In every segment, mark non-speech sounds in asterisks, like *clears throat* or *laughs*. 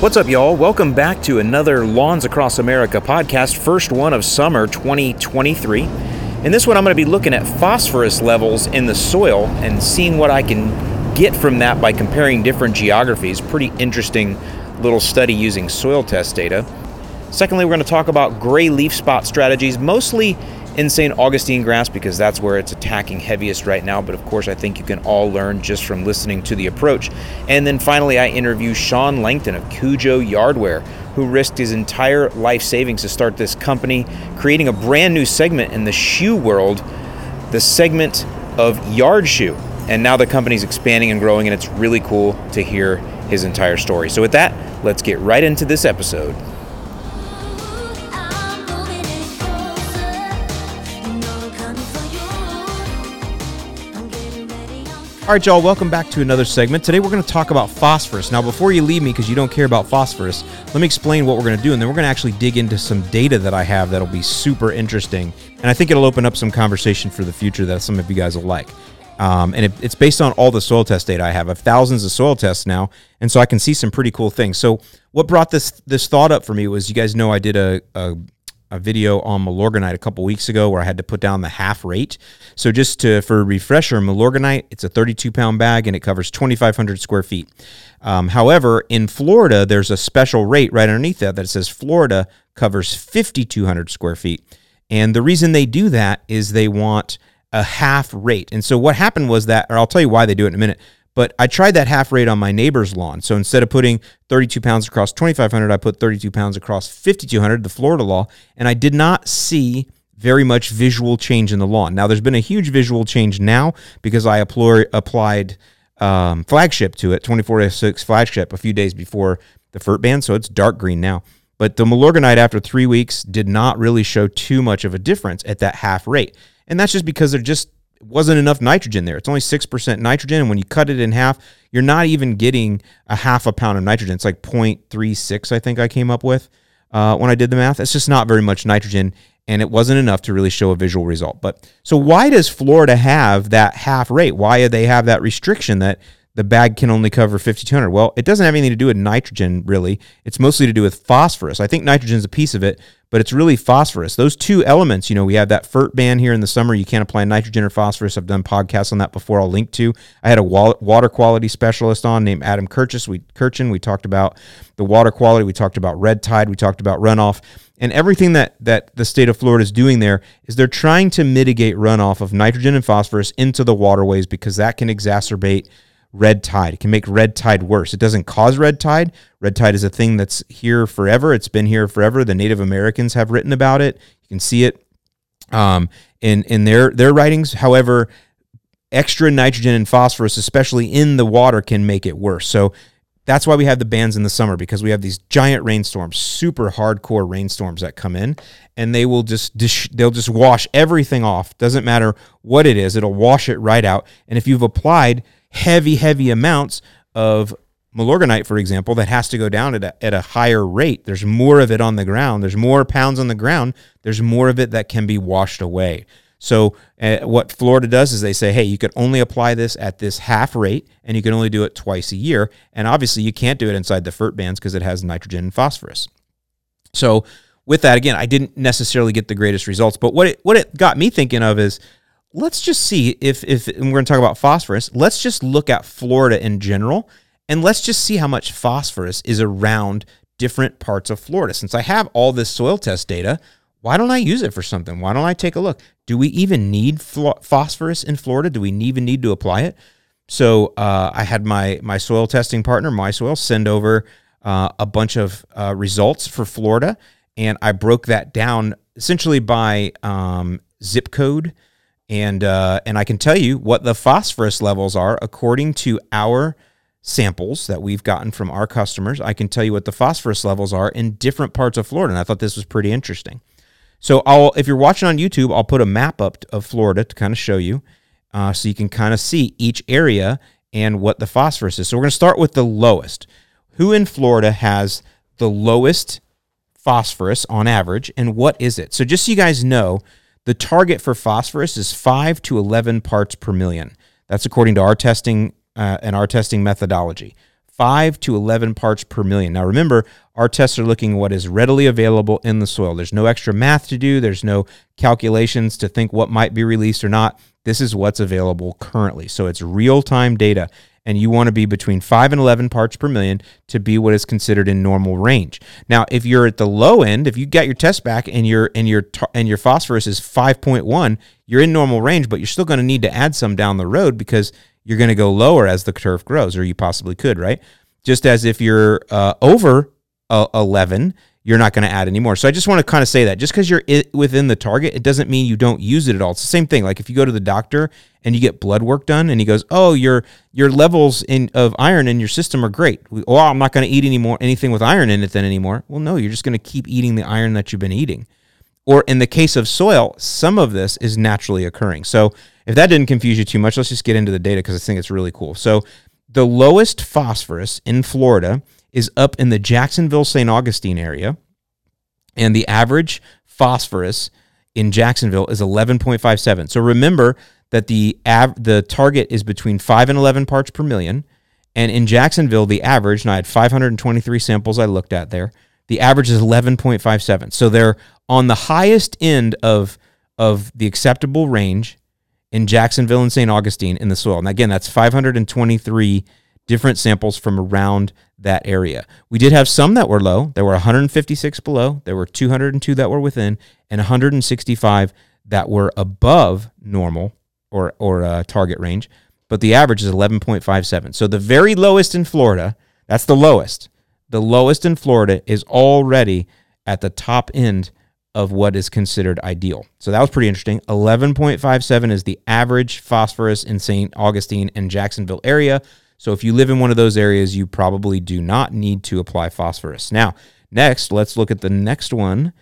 What's up, y'all? Welcome back to another Lawns Across America podcast, first one of summer 2023. In this one, I'm going to be looking at phosphorus levels in the soil and seeing what I can get from that by comparing different geographies. Pretty interesting little study using soil test data. Secondly, we're going to talk about gray leaf spot strategies, mostly in St. Augustine grass because that's where it's attacking heaviest right now. But of course, I think you can all learn just from listening to the approach. And then finally, I interview Shawn Langton of Kujo Yard Wear, who risked his entire life savings to start this company, creating a brand new segment in the shoe world, the segment of yard shoe. And now the company's expanding and growing, and it's really cool to hear his entire story. So, with that, let's get right into this episode. All right, y'all, welcome back to another segment. Today we're going to talk about phosphorus. Now, before you leave me, because you don't care about phosphorus, let me explain what we're going to do, and then we're going to actually dig into some data that I have that'll be super interesting. And I think it'll open up some conversation for the future that some of you guys will like. Um, and it, it's based on all the soil test data I have. I have thousands of soil tests now, and so I can see some pretty cool things. So, what brought this this thought up for me was you guys know I did a, a a video on Milorganite a couple weeks ago where I had to put down the half rate. So just to for a refresher, Milorganite it's a 32 pound bag and it covers 2,500 square feet. Um, however, in Florida, there's a special rate right underneath that that says Florida covers 5,200 square feet. And the reason they do that is they want a half rate. And so what happened was that, or I'll tell you why they do it in a minute. But I tried that half rate on my neighbor's lawn. So instead of putting 32 pounds across 2,500, I put 32 pounds across 5,200, the Florida law, and I did not see very much visual change in the lawn. Now, there's been a huge visual change now because I applied um, flagship to it, 24-6 flagship, a few days before the FERT ban, so it's dark green now. But the Milorganite after three weeks did not really show too much of a difference at that half rate. And that's just because they're just wasn't enough nitrogen there. It's only 6% nitrogen. And when you cut it in half, you're not even getting a half a pound of nitrogen. It's like 0.36, I think I came up with uh, when I did the math. It's just not very much nitrogen. And it wasn't enough to really show a visual result. But so why does Florida have that half rate? Why do they have that restriction that the bag can only cover 5200 well it doesn't have anything to do with nitrogen really. It's mostly to do with phosphorus. I think nitrogen is a piece of it but it's really phosphorus. Those two elements you know we have that fert ban here in the summer. You can't apply nitrogen or phosphorus. I've done podcasts on that before i'll link to. I had a water quality specialist on named adam kirchis. We kirchin we talked about the water quality. We talked about red tide. We talked about runoff. And everything that that the state of Florida is doing there is they're trying to mitigate runoff of nitrogen and phosphorus into the waterways because that can exacerbate red tide. It can make red tide worse. It doesn't cause red tide. Red tide is a thing that's here forever. It's been here forever. The Native Americans have written about it. You can see it um, in in their their writings. However, extra nitrogen and phosphorus, especially in the water, can make it worse. So that's why we have the bans in the summer because we have these giant rainstorms, super hardcore rainstorms that come in, and they will just dish, they'll just wash everything off. Doesn't matter what it is, it'll wash it right out. And if you've applied heavy, heavy amounts of Milorganite, for example, that has to go down at a, at a higher rate. There's more of it on the ground. There's more pounds on the ground. There's more of it that can be washed away. So uh, what Florida does is they say, hey, you can only apply this at this half rate, and you can only do it twice a year. And obviously, you can't do it inside the FERT bands because it has nitrogen and phosphorus. So with that, again, I didn't necessarily get the greatest results, but what it what it got me thinking of is let's just see if if and we're going to talk about phosphorus. Let's just look at Florida in general, and let's just see how much phosphorus is around different parts of Florida. Since I have all this soil test data, why don't I use it for something? Why don't I take a look? Do we even need flo- phosphorus in Florida? Do we even need to apply it? So uh, I had my my soil testing partner, MySoil, send over uh, a bunch of uh, results for Florida, and I broke that down essentially by um, zip code, and uh, and I can tell you what the phosphorus levels are according to our samples that we've gotten from our customers. I can tell you what the phosphorus levels are in different parts of Florida, and I thought this was pretty interesting. So I'll if you're watching on YouTube, I'll put a map up of Florida to kind of show you, uh, so you can kind of see each area and what the phosphorus is. So we're going to start with the lowest. Who in Florida has the lowest phosphorus on average, and what is it? So just so you guys know, the target for phosphorus is five to eleven parts per million. That's according to our testing uh, and our testing methodology. 5 to 11 parts per million. Now remember, our tests are looking at what is readily available in the soil. There's no extra math to do, there's no calculations to think what might be released or not. This is what's available currently. So it's real-time data and you want to be between 5 and 11 parts per million to be what is considered in normal range. Now, if you're at the low end, if you got your test back and your and your and your phosphorus is 5.1, you're in normal range, but you're still going to need to add some down the road because you're going to go lower as the turf grows, or you possibly could, right? Just as if you're uh, over uh, 11, you're not going to add anymore. So I just want to kind of say that just because you're within the target, it doesn't mean you don't use it at all. It's the same thing. Like if you go to the doctor and you get blood work done, and he goes, "Oh, your your levels in of iron in your system are great. Oh, I'm not going to eat any more anything with iron in it then anymore." Well, no, you're just going to keep eating the iron that you've been eating. Or in the case of soil, some of this is naturally occurring. So if that didn't confuse you too much, let's just get into the data because I think it's really cool. So the lowest phosphorus in Florida is up in the Jacksonville St. Augustine area, and the average phosphorus in Jacksonville is 11.57. So remember that the av- the target is between 5 and 11 parts per million, and in Jacksonville the average, and I had 523 samples I looked at there. The average is 11.57. So they're on the highest end of of the acceptable range in Jacksonville and St. Augustine in the soil. And again, that's 523 different samples from around that area. We did have some that were low. There were 156 below, there were 202 that were within, and 165 that were above normal or or uh, target range. But the average is 11.57. So the very lowest in Florida, that's the lowest. The lowest in Florida is already at the top end of what is considered ideal. So that was pretty interesting. 11.57 is the average phosphorus in St. Augustine and Jacksonville area. So if you live in one of those areas, you probably do not need to apply phosphorus. Now, next, let's look at the next one.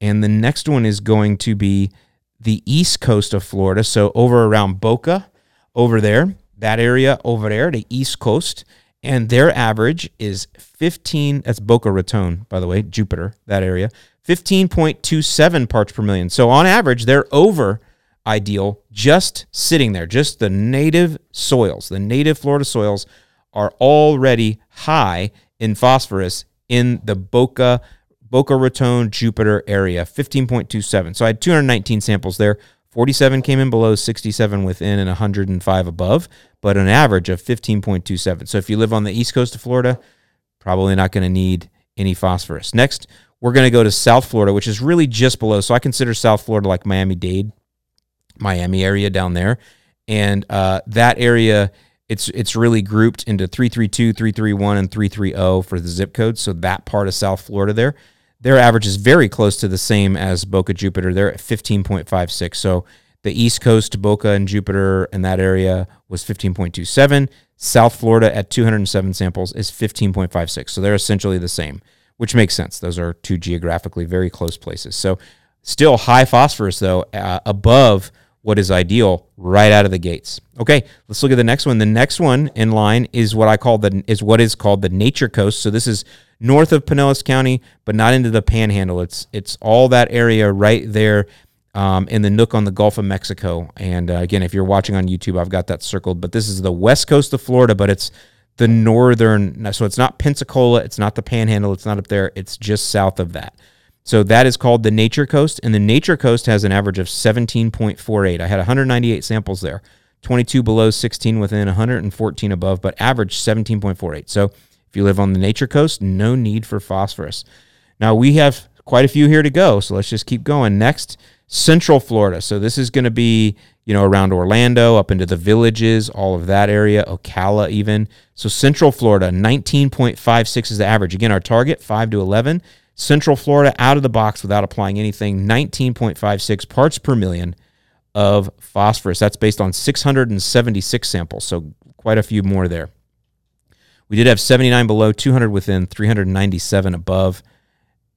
And the next one is going to be the east coast of Florida. So over around Boca, over there, that area over there, the east coast. And their average is 15, that's Boca Raton, by the way, Jupiter, that area, 15.27 parts per million. So on average, they're over ideal just sitting there. Just the native soils, the native Florida soils are already high in phosphorus in the Boca Boca Raton Jupiter area, 15.27. So I had 219 samples there. 47 came in below, 67 within, and 105 above, but an average of 15.27. So if you live on the east coast of Florida, probably not going to need any phosphorus. Next, we're going to go to South Florida, which is really just below. So I consider South Florida like Miami Dade, Miami area down there, and uh, that area it's it's really grouped into 332, 331, and 330 for the zip codes. So that part of South Florida there, their average is very close to the same as Boca Jupiter. They're at 15.56. So the East Coast, Boca and Jupiter and that area was 15.27. South Florida at 207 samples is 15.56. So they're essentially the same, which makes sense. Those are two geographically very close places. So still high phosphorus though, uh, above what is ideal right out of the gates. Okay, let's look at the next one. The next one in line is what I call the is what is called the Nature Coast. So this is north of Pinellas County, but not into the Panhandle. It's it's all that area right there um, in the nook on the Gulf of Mexico. And uh, again, if you're watching on YouTube, I've got that circled. But this is the west coast of Florida, but it's the northern. So it's not Pensacola, it's not the Panhandle, it's not up there. It's just south of that. So that is called the Nature Coast, and the Nature Coast has an average of 17.48. I had 198 samples there, 22 below, 16 within, 114 above, but average 17.48. So if you live on the Nature Coast, no need for phosphorus. Now we have quite a few here to go, so let's just keep going. Next, Central Florida. So this is going to be you know around Orlando, up into the villages, all of that area, Ocala even. So Central Florida, 19.56 is the average. Again, our target 5 to 11. Central Florida out of the box without applying anything, 19.56 parts per million of phosphorus. That's based on 676 samples, so quite a few more there. We did have 79 below, 200 within, 397 above,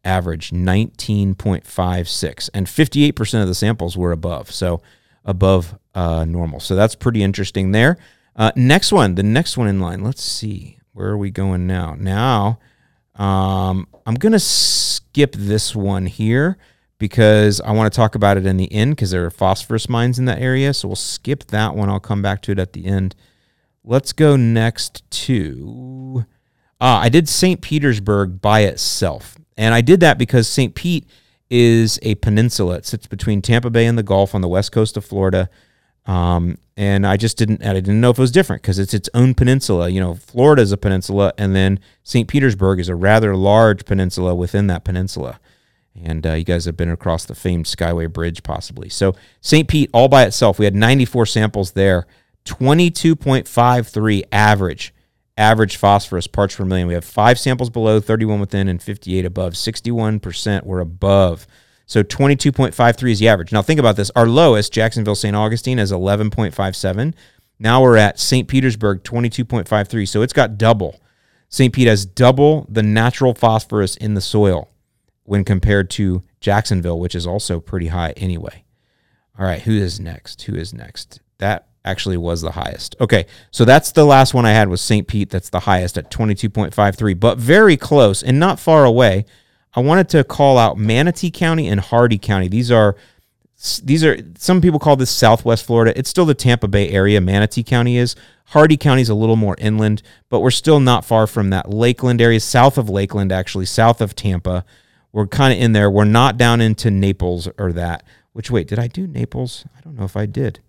average 19.56. And 58% of the samples were above, so above uh, normal. So that's pretty interesting there. Uh, next one, the next one in line. Let's see. Where are we going now? Now, um, I'm going to skip this one here because I want to talk about it in the end because there are phosphorus mines in that area. So we'll skip that one. I'll come back to it at the end. Let's go next to Uh, I did St. Petersburg by itself. And I did that because St. Pete is a peninsula. It sits between Tampa Bay and the Gulf on the west coast of Florida. Um, and I just didn't, I didn't know if it was different because it's its own peninsula. You know, Florida is a peninsula, and then St. Petersburg is a rather large peninsula within that peninsula. And uh, you guys have been across the famed Skyway Bridge, possibly. So St. Pete, all by itself, we had 94 samples there, 22.53 average, average phosphorus parts per million. We have five samples below, 31 within, and 58 above. 61% were above. So 22.53 is the average. Now think about this. Our lowest, Jacksonville St. Augustine, is 11.57. Now we're at St. Petersburg, 22.53. So it's got double. St. Pete has double the natural phosphorus in the soil when compared to Jacksonville, which is also pretty high anyway. All right, who is next? Who is next? That actually was the highest. Okay, so that's the last one I had was St. Pete. That's the highest at 22.53, but very close and not far away. I wanted to call out Manatee County and Hardee County. These are these are some people call this Southwest Florida. It's still the Tampa Bay area. Manatee County is. Hardee County is a little more inland, but we're still not far from that Lakeland area, south of Lakeland, actually south of Tampa. We're kind of in there. We're not down into Naples or that. Which wait, did I do Naples? I don't know if I did.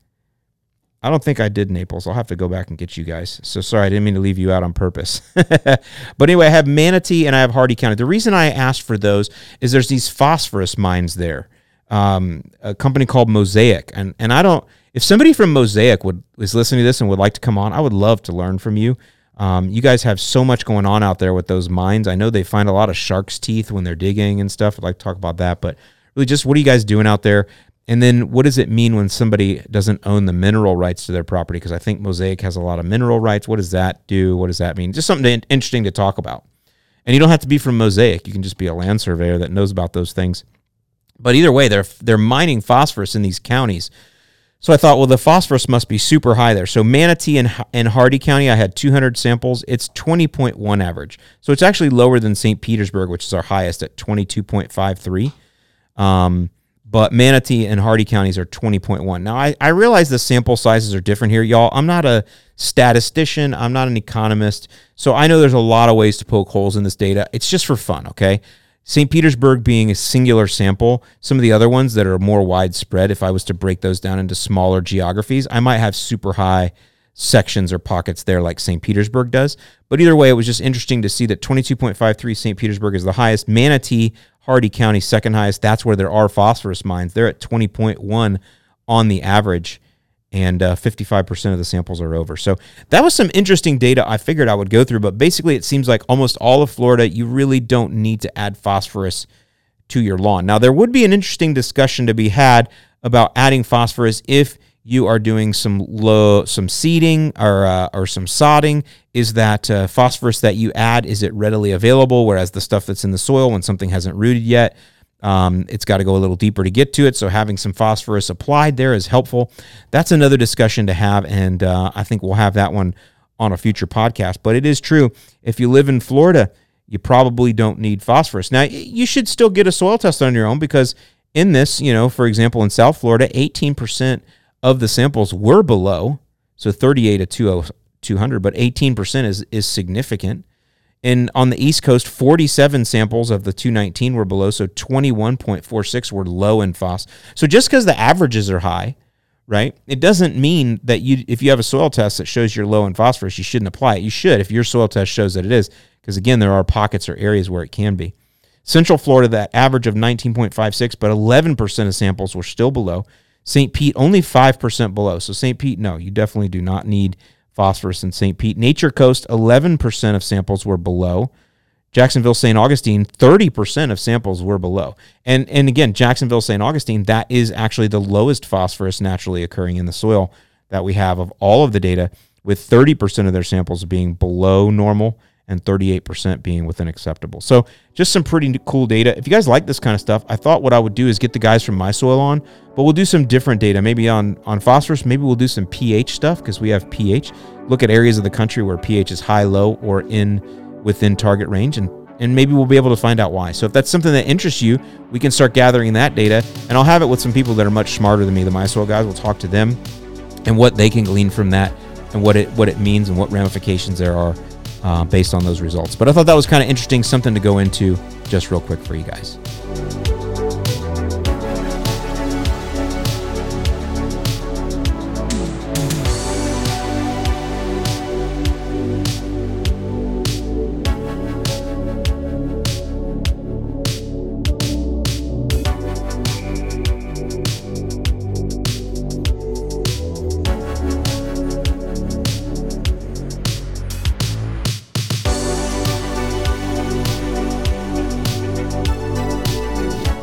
I don't think I did Naples. I'll have to go back and get you guys. So sorry, I didn't mean to leave you out on purpose. *laughs* but anyway, I have Manatee and I have Hardee County. The reason I asked for those is there's these phosphorus mines there. Um, a company called Mosaic, and and I don't. If somebody from Mosaic would is listening to this and would like to come on, I would love to learn from you. Um, you guys have so much going on out there with those mines. I know they find a lot of shark's teeth when they're digging and stuff. I'd like to talk about that, but really, just what are you guys doing out there? And then what does it mean when somebody doesn't own the mineral rights to their property? Because I think Mosaic has a lot of mineral rights. What does that do? What does that mean? Just something interesting to talk about. And you don't have to be from Mosaic. You can just be a land surveyor that knows about those things. But either way, they're they're mining phosphorus in these counties. So I thought, well, the phosphorus must be super high there. So Manatee and, and Hardee County, I had 200 samples. It's 20.1 average. So it's actually lower than St. Petersburg, which is our highest at 22.53. Um, but Manatee and Hardee counties are 20.1. Now, I, I realize the sample sizes are different here, y'all. I'm not a statistician, I'm not an economist. So I know there's a lot of ways to poke holes in this data. It's just for fun, okay? St. Petersburg being a singular sample, some of the other ones that are more widespread, if I was to break those down into smaller geographies, I might have super high sections or pockets there like St. Petersburg does. But either way, it was just interesting to see that 22.53 St. Petersburg is the highest. Manatee, Hardee County, second highest. That's where there are phosphorus mines. They're at 20.1 on the average, and uh, 55% of the samples are over. So that was some interesting data I figured I would go through. But basically, it seems like almost all of Florida, you really don't need to add phosphorus to your lawn. Now, there would be an interesting discussion to be had about adding phosphorus if you are doing some low some seeding or uh, or some sodding is that uh, phosphorus that you add is it readily available? Whereas the stuff that's in the soil when something hasn't rooted yet um, it's got to go a little deeper to get to it. So having some phosphorus applied there is helpful. That's another discussion to have and uh, i think we'll have that one on a future podcast. But it is true if you live in florida you probably don't need phosphorus. Now you should still get a soil test on your own because in this you know for example in south florida 18% of the samples were below, so 38 to 200, but 18% is is significant. And on the East Coast, 47 samples of the 219 were below, so 21.46 were low in phos. So just because the averages are high, right? It doesn't mean that you if you have a soil test that shows you're low in phosphorus, you shouldn't apply it. You should if your soil test shows that it is, because again, there are pockets or areas where it can be. Central Florida, that average of 19.56, but 11% of samples were still below. St. Pete, only 5% below. So St. Pete, no, you definitely do not need phosphorus in St. Pete. Nature Coast, 11% of samples were below. Jacksonville, St. Augustine, 30% of samples were below. And and again, Jacksonville, St. Augustine, that is actually the lowest phosphorus naturally occurring in the soil that we have of all of the data, with 30% of their samples being below normal and 38% being within acceptable. So just some pretty cool data. If you guys like this kind of stuff, I thought what I would do is get the guys from MySoil on, but we'll do some different data. Maybe on on phosphorus, maybe we'll do some pH stuff because we have pH. Look at areas of the country where pH is high, low, or in within target range and and maybe we'll be able to find out why. So if that's something that interests you, we can start gathering that data and I'll have it with some people that are much smarter than me, the MySoil guys. We'll talk to them and what they can glean from that and what it what it means and what ramifications there are uh, based on those results. But I thought that was kind of interesting, something to go into just real quick for you guys.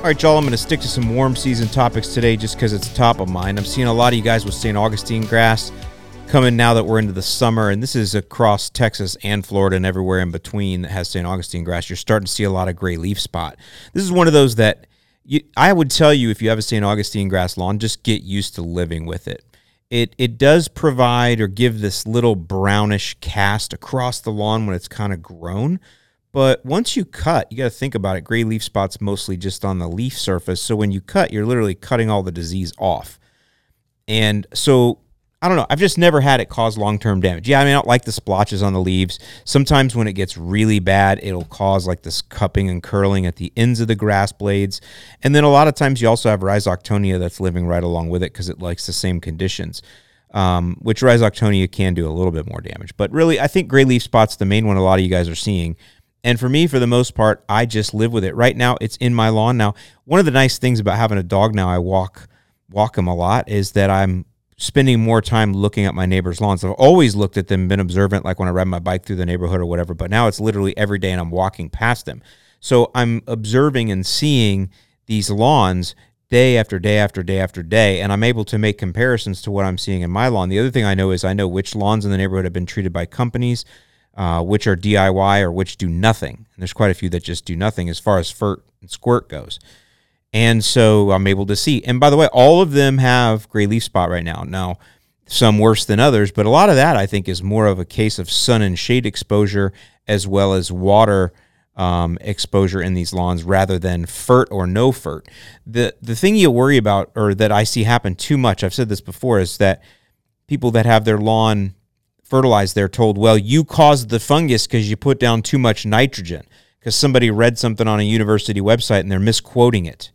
All right, y'all, I'm going to stick to some warm season topics today just because it's top of mind. I'm seeing a lot of you guys with St. Augustine grass coming now that we're into the summer, and this is across Texas and Florida and everywhere in between that has St. Augustine grass. You're starting to see a lot of gray leaf spot. This is one of those that you, I would tell you if you have a St. Augustine grass lawn, just get used to living with it. It, it does provide or give this little brownish cast across the lawn when it's kind of grown. But once you cut, you got to think about it. Gray leaf spots mostly just on the leaf surface. So when you cut, you're literally cutting all the disease off. And so I don't know. I've just never had it cause long term damage. Yeah, I mean, I don't like the splotches on the leaves. Sometimes when it gets really bad, it'll cause like this cupping and curling at the ends of the grass blades. And then a lot of times you also have Rhizoctonia that's living right along with it because it likes the same conditions. Um, which Rhizoctonia can do a little bit more damage. But really, I think gray leaf spot's the main one a lot of you guys are seeing. And for me, for the most part, I just live with it. Right now, it's in my lawn. Now, one of the nice things about having a dog now, I walk walk him a lot, is that I'm spending more time looking at my neighbor's lawns. I've always looked at them, been observant, like when I ride my bike through the neighborhood or whatever. But now it's literally every day, and I'm walking past them. So I'm observing and seeing these lawns day after day after day after day, and I'm able to make comparisons to what I'm seeing in my lawn. The other thing I know is I know which lawns in the neighborhood have been treated by companies uh, which are DIY or which do nothing. And there's quite a few that just do nothing as far as FERT and squirt goes. And so I'm able to see. And by the way, all of them have gray leaf spot right now. Now, some worse than others, but a lot of that I think is more of a case of sun and shade exposure as well as water um, exposure in these lawns rather than FERT or no FERT. The the thing you worry about or that I see happen too much, I've said this before, is that people that have their lawn fertilized, they're told, well, you caused the fungus because you put down too much nitrogen. Because somebody read something on a university website and they're misquoting it.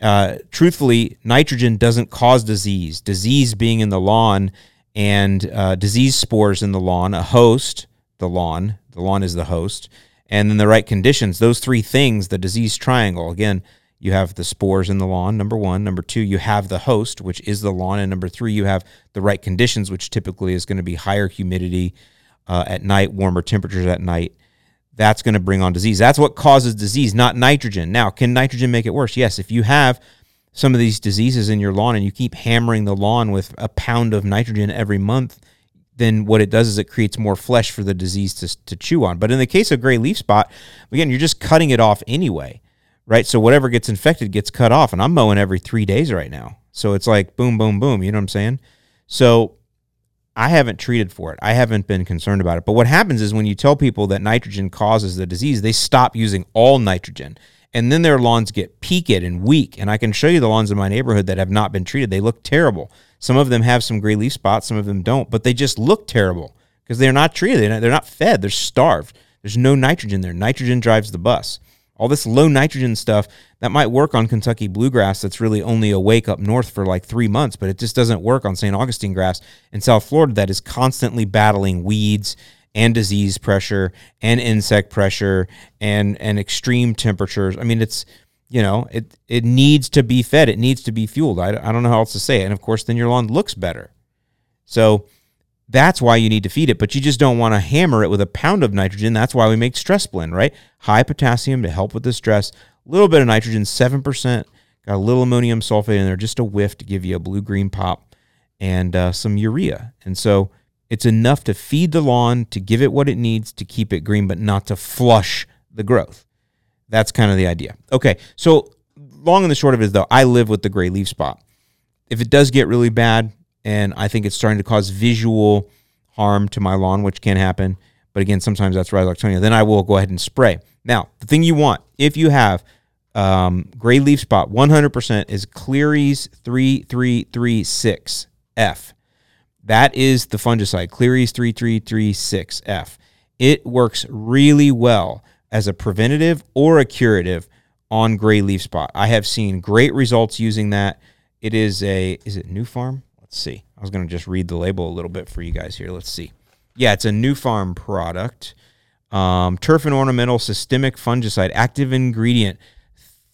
Uh, truthfully, nitrogen doesn't cause disease. Disease being in the lawn and uh, disease spores in the lawn, a host, the lawn, the lawn is the host, and then the right conditions. Those three things, the disease triangle. Again, you have the spores in the lawn, number one. Number two, you have the host, which is the lawn. And number three, you have the right conditions, which typically is going to be higher humidity uh, at night, warmer temperatures at night. That's going to bring on disease. That's what causes disease, not nitrogen. Now, can nitrogen make it worse? Yes. If you have some of these diseases in your lawn and you keep hammering the lawn with a pound of nitrogen every month, then what it does is it creates more flesh for the disease to, to chew on. But in the case of gray leaf spot, again, you're just cutting it off anyway right? So whatever gets infected gets cut off, and I'm mowing every three days right now. So it's like boom, boom, boom. You know what I'm saying? So I haven't treated for it. I haven't been concerned about it. But what happens is when you tell people that nitrogen causes the disease, they stop using all nitrogen. And then their lawns get peaked and weak. And I can show you the lawns in my neighborhood that have not been treated. They look terrible. Some of them have some gray leaf spots, some of them don't, but they just look terrible because they're not treated. They're not fed. They're starved. There's no nitrogen there. Nitrogen drives the bus all this low nitrogen stuff that might work on Kentucky bluegrass that's really only awake up north for like three months, but it just doesn't work on St. Augustine grass in South Florida that is constantly battling weeds and disease pressure and insect pressure and and extreme temperatures. I mean, it's you know it it needs to be fed. It needs to be fueled. I, I don't know how else to say it. And of course, then your lawn looks better. So that's why you need to feed it, but you just don't want to hammer it with a pound of nitrogen. That's why we make stress blend, right? High potassium to help with the stress, a little bit of nitrogen, 7%, got a little ammonium sulfate in there, just a whiff to give you a blue green pop, and uh, some urea. And so it's enough to feed the lawn, to give it what it needs to keep it green, but not to flush the growth. That's kind of the idea. Okay, so long and the short of it is, though, I live with the gray leaf spot. If it does get really bad, and I think it's starting to cause visual harm to my lawn, which can happen. But again, sometimes that's rhizoctonia. Then I will go ahead and spray. Now, the thing you want, if you have um, gray leaf spot, 100% is Cleary's 3336F. That is the fungicide, Cleary's 3336F. it works really well as a preventative or a curative on gray leaf spot. I have seen great results using that. It is a is it Nufarm? Let's see. I was going to just read the label a little bit for you guys here. Let's see. Yeah, it's a Nufarm product. Um, turf and ornamental systemic fungicide, active ingredient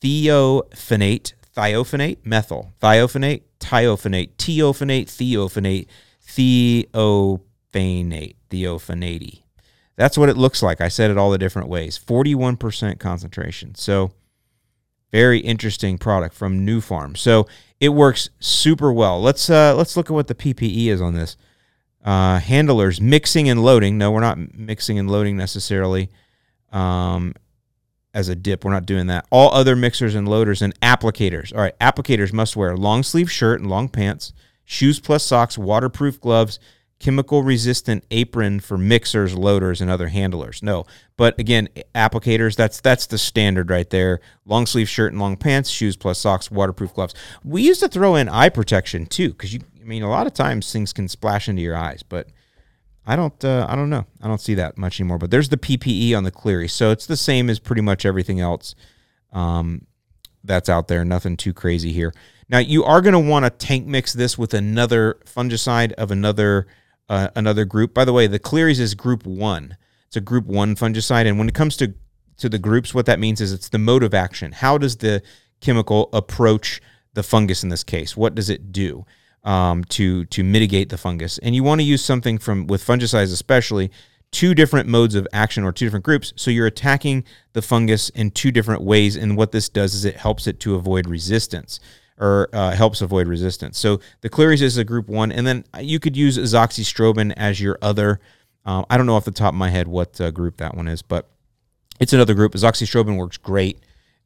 theophanate, thiophenate, methyl, thiophenate, thiophenate, teophanate, theophanate, theophanate, theophanate. That's what it looks like. I said it all the different ways. 41% concentration. So very interesting product from Nufarm. So it works super well. Let's uh, let's look at what the PPE is on this. Uh, handlers mixing and loading. No, we're not mixing and loading necessarily. Um, as a dip, we're not doing that. All other mixers and loaders and applicators. All right, applicators must wear long sleeve shirt and long pants, shoes plus socks, waterproof gloves, chemical resistant apron for mixers, loaders, and other handlers. No, but again, applicators. That's that's the standard right there. Long sleeve shirt and long pants, shoes plus socks, waterproof gloves. We used to throw in eye protection too, because you. I mean, a lot of times things can splash into your eyes, but I don't. Uh, I don't know. I don't see that much anymore. But there's the PPE on the Cleary, so it's the same as pretty much everything else um, that's out there. Nothing too crazy here. Now you are going to want to tank mix this with another fungicide of another uh, another group. By the way, the Cleary's is Group One. It's a Group One fungicide, and when it comes to to the groups, what that means is it's the mode of action. How does the chemical approach the fungus in this case? What does it do? um, to to mitigate the fungus. And you want to use something from with fungicides especially two different modes of action or two different groups. So you're attacking the fungus in two different ways. And what this does is it helps it to avoid resistance or uh, helps avoid resistance. So the Cleary's is a group one, and then you could use azoxystrobin as your other. Uh, I don't know off the top of my head what uh, group that one is, but it's another group. Azoxystrobin works great,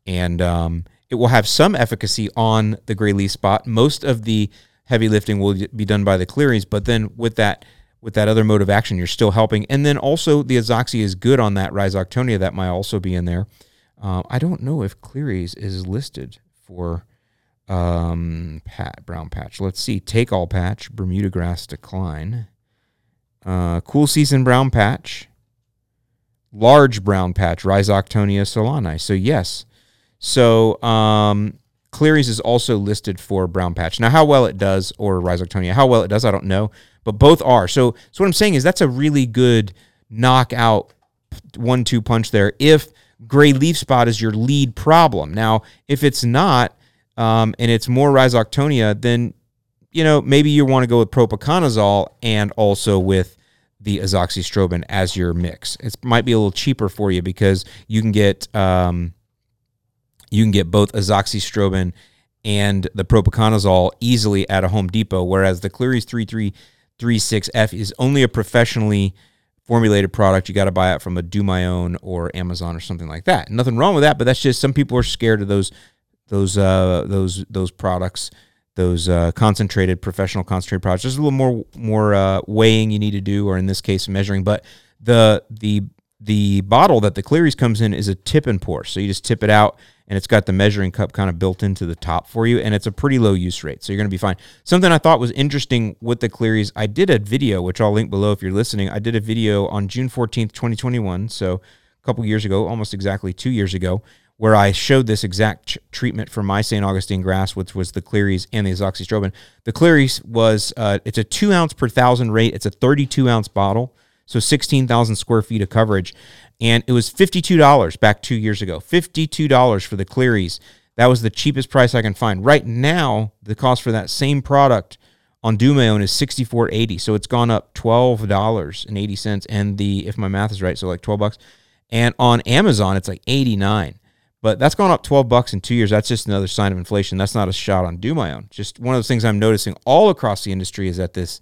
and um, it will have some efficacy on the gray leaf spot. Most of the heavy lifting will be done by the Cleary's, but then with that with that other mode of action, you're still helping. And then also the Azoxy is good on that Rhizoctonia that might also be in there. Uh, I don't know if Cleary's is listed for um, pat brown patch. Let's see. Take all patch, Bermuda grass decline, uh, cool season brown patch, large brown patch, Rhizoctonia solani. So yes. So um, Cleary's is also listed for brown patch. Now, how well it does, or Rhizoctonia, how well it does, I don't know, but both are. So, so what I'm saying is that's a really good knockout one-two punch there. If gray leaf spot is your lead problem, now if it's not, um, and it's more Rhizoctonia, then you know maybe you want to go with propiconazole and also with the azoxystrobin as your mix. It might be a little cheaper for you because you can get. Um, you can get both azoxystrobin and the propiconazole easily at a Home Depot, whereas the Cleary's 3336F is only a professionally formulated product. You got to buy it from a Do My Own or Amazon or something like that. Nothing wrong with that, but that's just some people are scared of those those uh, those those products, those uh, concentrated professional concentrated products. There's a little more more uh, weighing you need to do, or in this case, measuring. But the the the bottle that the Cleary's comes in is a tip and pour, so you just tip it out and it's got the measuring cup kind of built into the top for you, and it's a pretty low use rate, so you're going to be fine. Something I thought was interesting with the Cleary's, I did a video, which I'll link below if you're listening. I did a video on June 14th, 2021, so a couple years ago, almost exactly two years ago, where I showed this exact ch- treatment for my St. Augustine grass, which was the Cleary's and the azoxystrobin. The Cleary's was, uh, it's a two ounce per thousand rate, it's a 32 ounce bottle. So 16,000 square feet of coverage and it was $52 back two years ago. $52 for the Cleary's. That was the cheapest price I can find. Right now, the cost for that same product on Own is $64.80. So it's gone up $12.80. And the, if my math is right, so like 12 bucks. And on Amazon, it's like 89 but that's gone up 12 bucks in two years. That's just another sign of inflation. That's not a shot on Do My Own. Just one of those things I'm noticing all across the industry is that this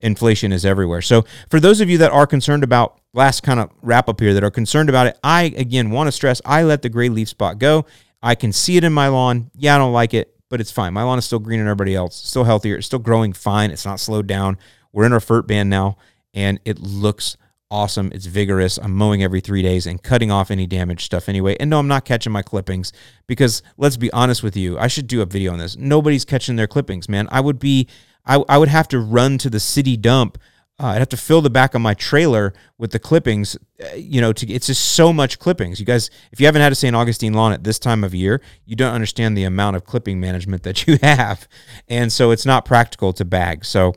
inflation is everywhere. So for those of you that are concerned about last kind of wrap up here that are concerned about it, I again want to stress I let the gray leaf spot go. I can see it in my lawn. Yeah, I don't like it, but it's fine. My lawn is still greener than everybody else. Still healthier. It's still growing fine. It's not slowed down. We're in our FERT band now, and it looks awesome. It's vigorous. I'm mowing every three days and cutting off any damaged stuff anyway. And no, I'm not catching my clippings because let's be honest with you. I should do a video on this. Nobody's catching their clippings, man. I would be I, I would have to run to the city dump uh, I'd have to fill the back of my trailer with the clippings. Uh, you know, to it's just so much clippings. You guys, if you haven't had a St. Augustine lawn at this time of year, you don't understand the amount of clipping management that *laughs* you have, and so it's not practical to bag. So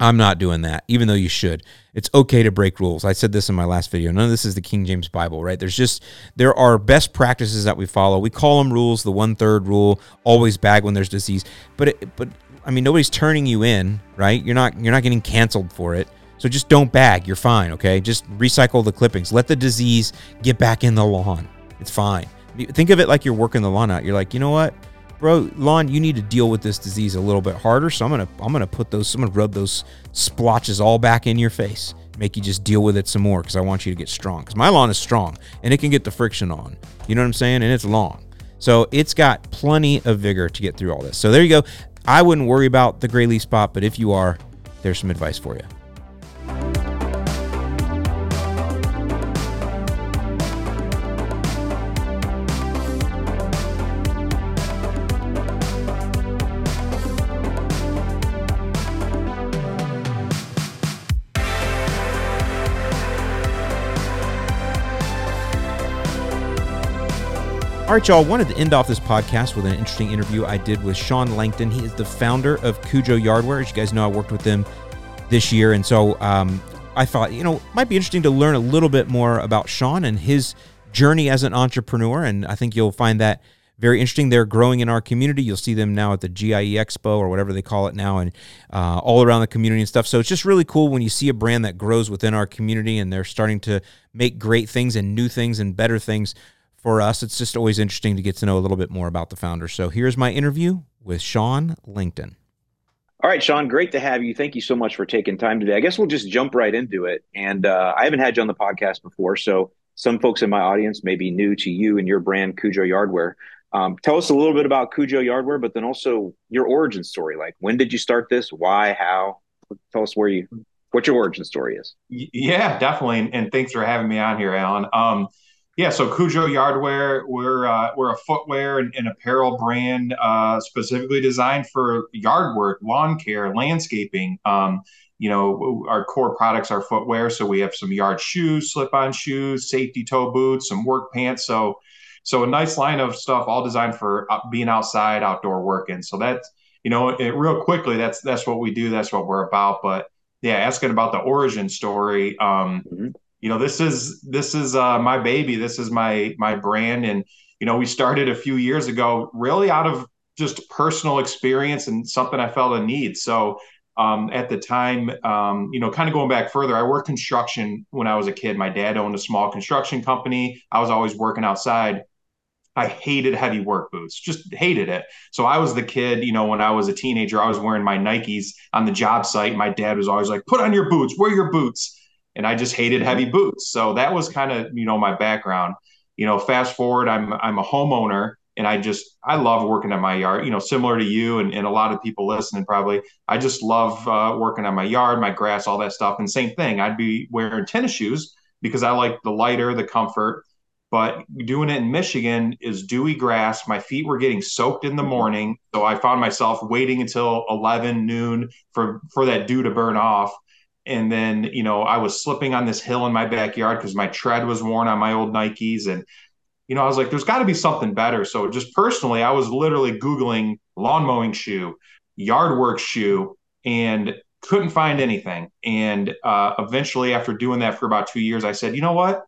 I'm not doing that, even though you should. It's okay to break rules. I said this in my last video. None of this is the King James Bible, right? There's just there are best practices that we follow. We call them rules. The one third rule: always bag when there's disease. But it, but I mean, nobody's turning you in, right? You're not you're not getting canceled for it. So just don't bag. You're fine, okay? Just recycle the clippings. Let the disease get back in the lawn. It's fine. Think of it like you're working the lawn out. You're like, you know what, bro, lawn, you need to deal with this disease a little bit harder. So I'm gonna I'm gonna put those I'm gonna rub those splotches all back in your face. Make you just deal with it some more because I want you to get strong. Because my lawn is strong and it can get the friction on. You know what I'm saying? And it's long. So it's got plenty of vigor to get through all this. So there you go. I wouldn't worry about the gray leaf spot, but if you are, there's some advice for you. All right, y'all. Wanted to end off this podcast with an interesting interview I did with Shawn Langton. He is the founder of Kujo Yard Wear. As you guys know, I worked with them this year, and so um, I thought you know might be interesting to learn a little bit more about Shawn and his journey as an entrepreneur. And I think you'll find that very interesting. They're growing in our community. You'll see them now at the GIE Expo or whatever they call it now, and uh, all around the community and stuff. So it's just really cool when you see a brand that grows within our community and they're starting to make great things and new things and better things for us. It's just always interesting to get to know a little bit more about the founder. So here's my interview with Shawn Langton. All right, Shawn, great to have you. Thank you so much for taking time today. I guess we'll just jump right into it. And uh, I haven't had you on the podcast before, so some folks in my audience may be new to you and your brand, Kujo Yard Wear. Um, tell us a little bit about Kujo Yard Wear, but then also your origin story. Like, when did you start this? Why? How? Tell us where you, what your origin story is. Yeah, definitely. And thanks for having me on here, Alan. Um, yeah, so Kujo Yard Wear, we're uh, we're a footwear and, and apparel brand uh, specifically designed for yard work, lawn care, landscaping. Um, you know, our core products are footwear, so we have some yard shoes, slip-on shoes, safety toe boots, some work pants. So, so a nice line of stuff, all designed for being outside, outdoor working. So that's you know, it, real quickly, that's that's what we do. That's what we're about. But yeah, asking about the origin story. Um, mm-hmm you know this is this is uh, my baby. This is my my brand. And you know we started a few years ago really out of just personal experience and something i felt a need. So um, at the time um, you know kind of going back further i worked construction when i was a kid. My dad owned a small construction company. I was always working outside. I hated heavy work boots, just hated it. So I was the kid, you know, when I was a teenager, I was wearing my Nikes on the job site. My dad was always like, put on your boots, wear your boots and I just hated heavy boots. So that was kind of you know my background. You know, fast forward, I'm I'm a homeowner and I just I love working on my yard. You know, similar to you and, and a lot of people listening probably. I just love uh, working on my yard, my grass, all that stuff. And same thing, I'd be wearing tennis shoes because I like the lighter, the comfort. But doing it in Michigan is dewy grass. My feet were getting soaked in the morning, so I found myself waiting until 11 noon for for that dew to burn off and then you know i was slipping on this hill in my backyard because my tread was worn on my old nikes. And you know i was like there's got to be something better. So just personally i was literally googling lawn mowing shoe yard work shoe and couldn't find anything. And uh, eventually after doing that for about two years i said you know what?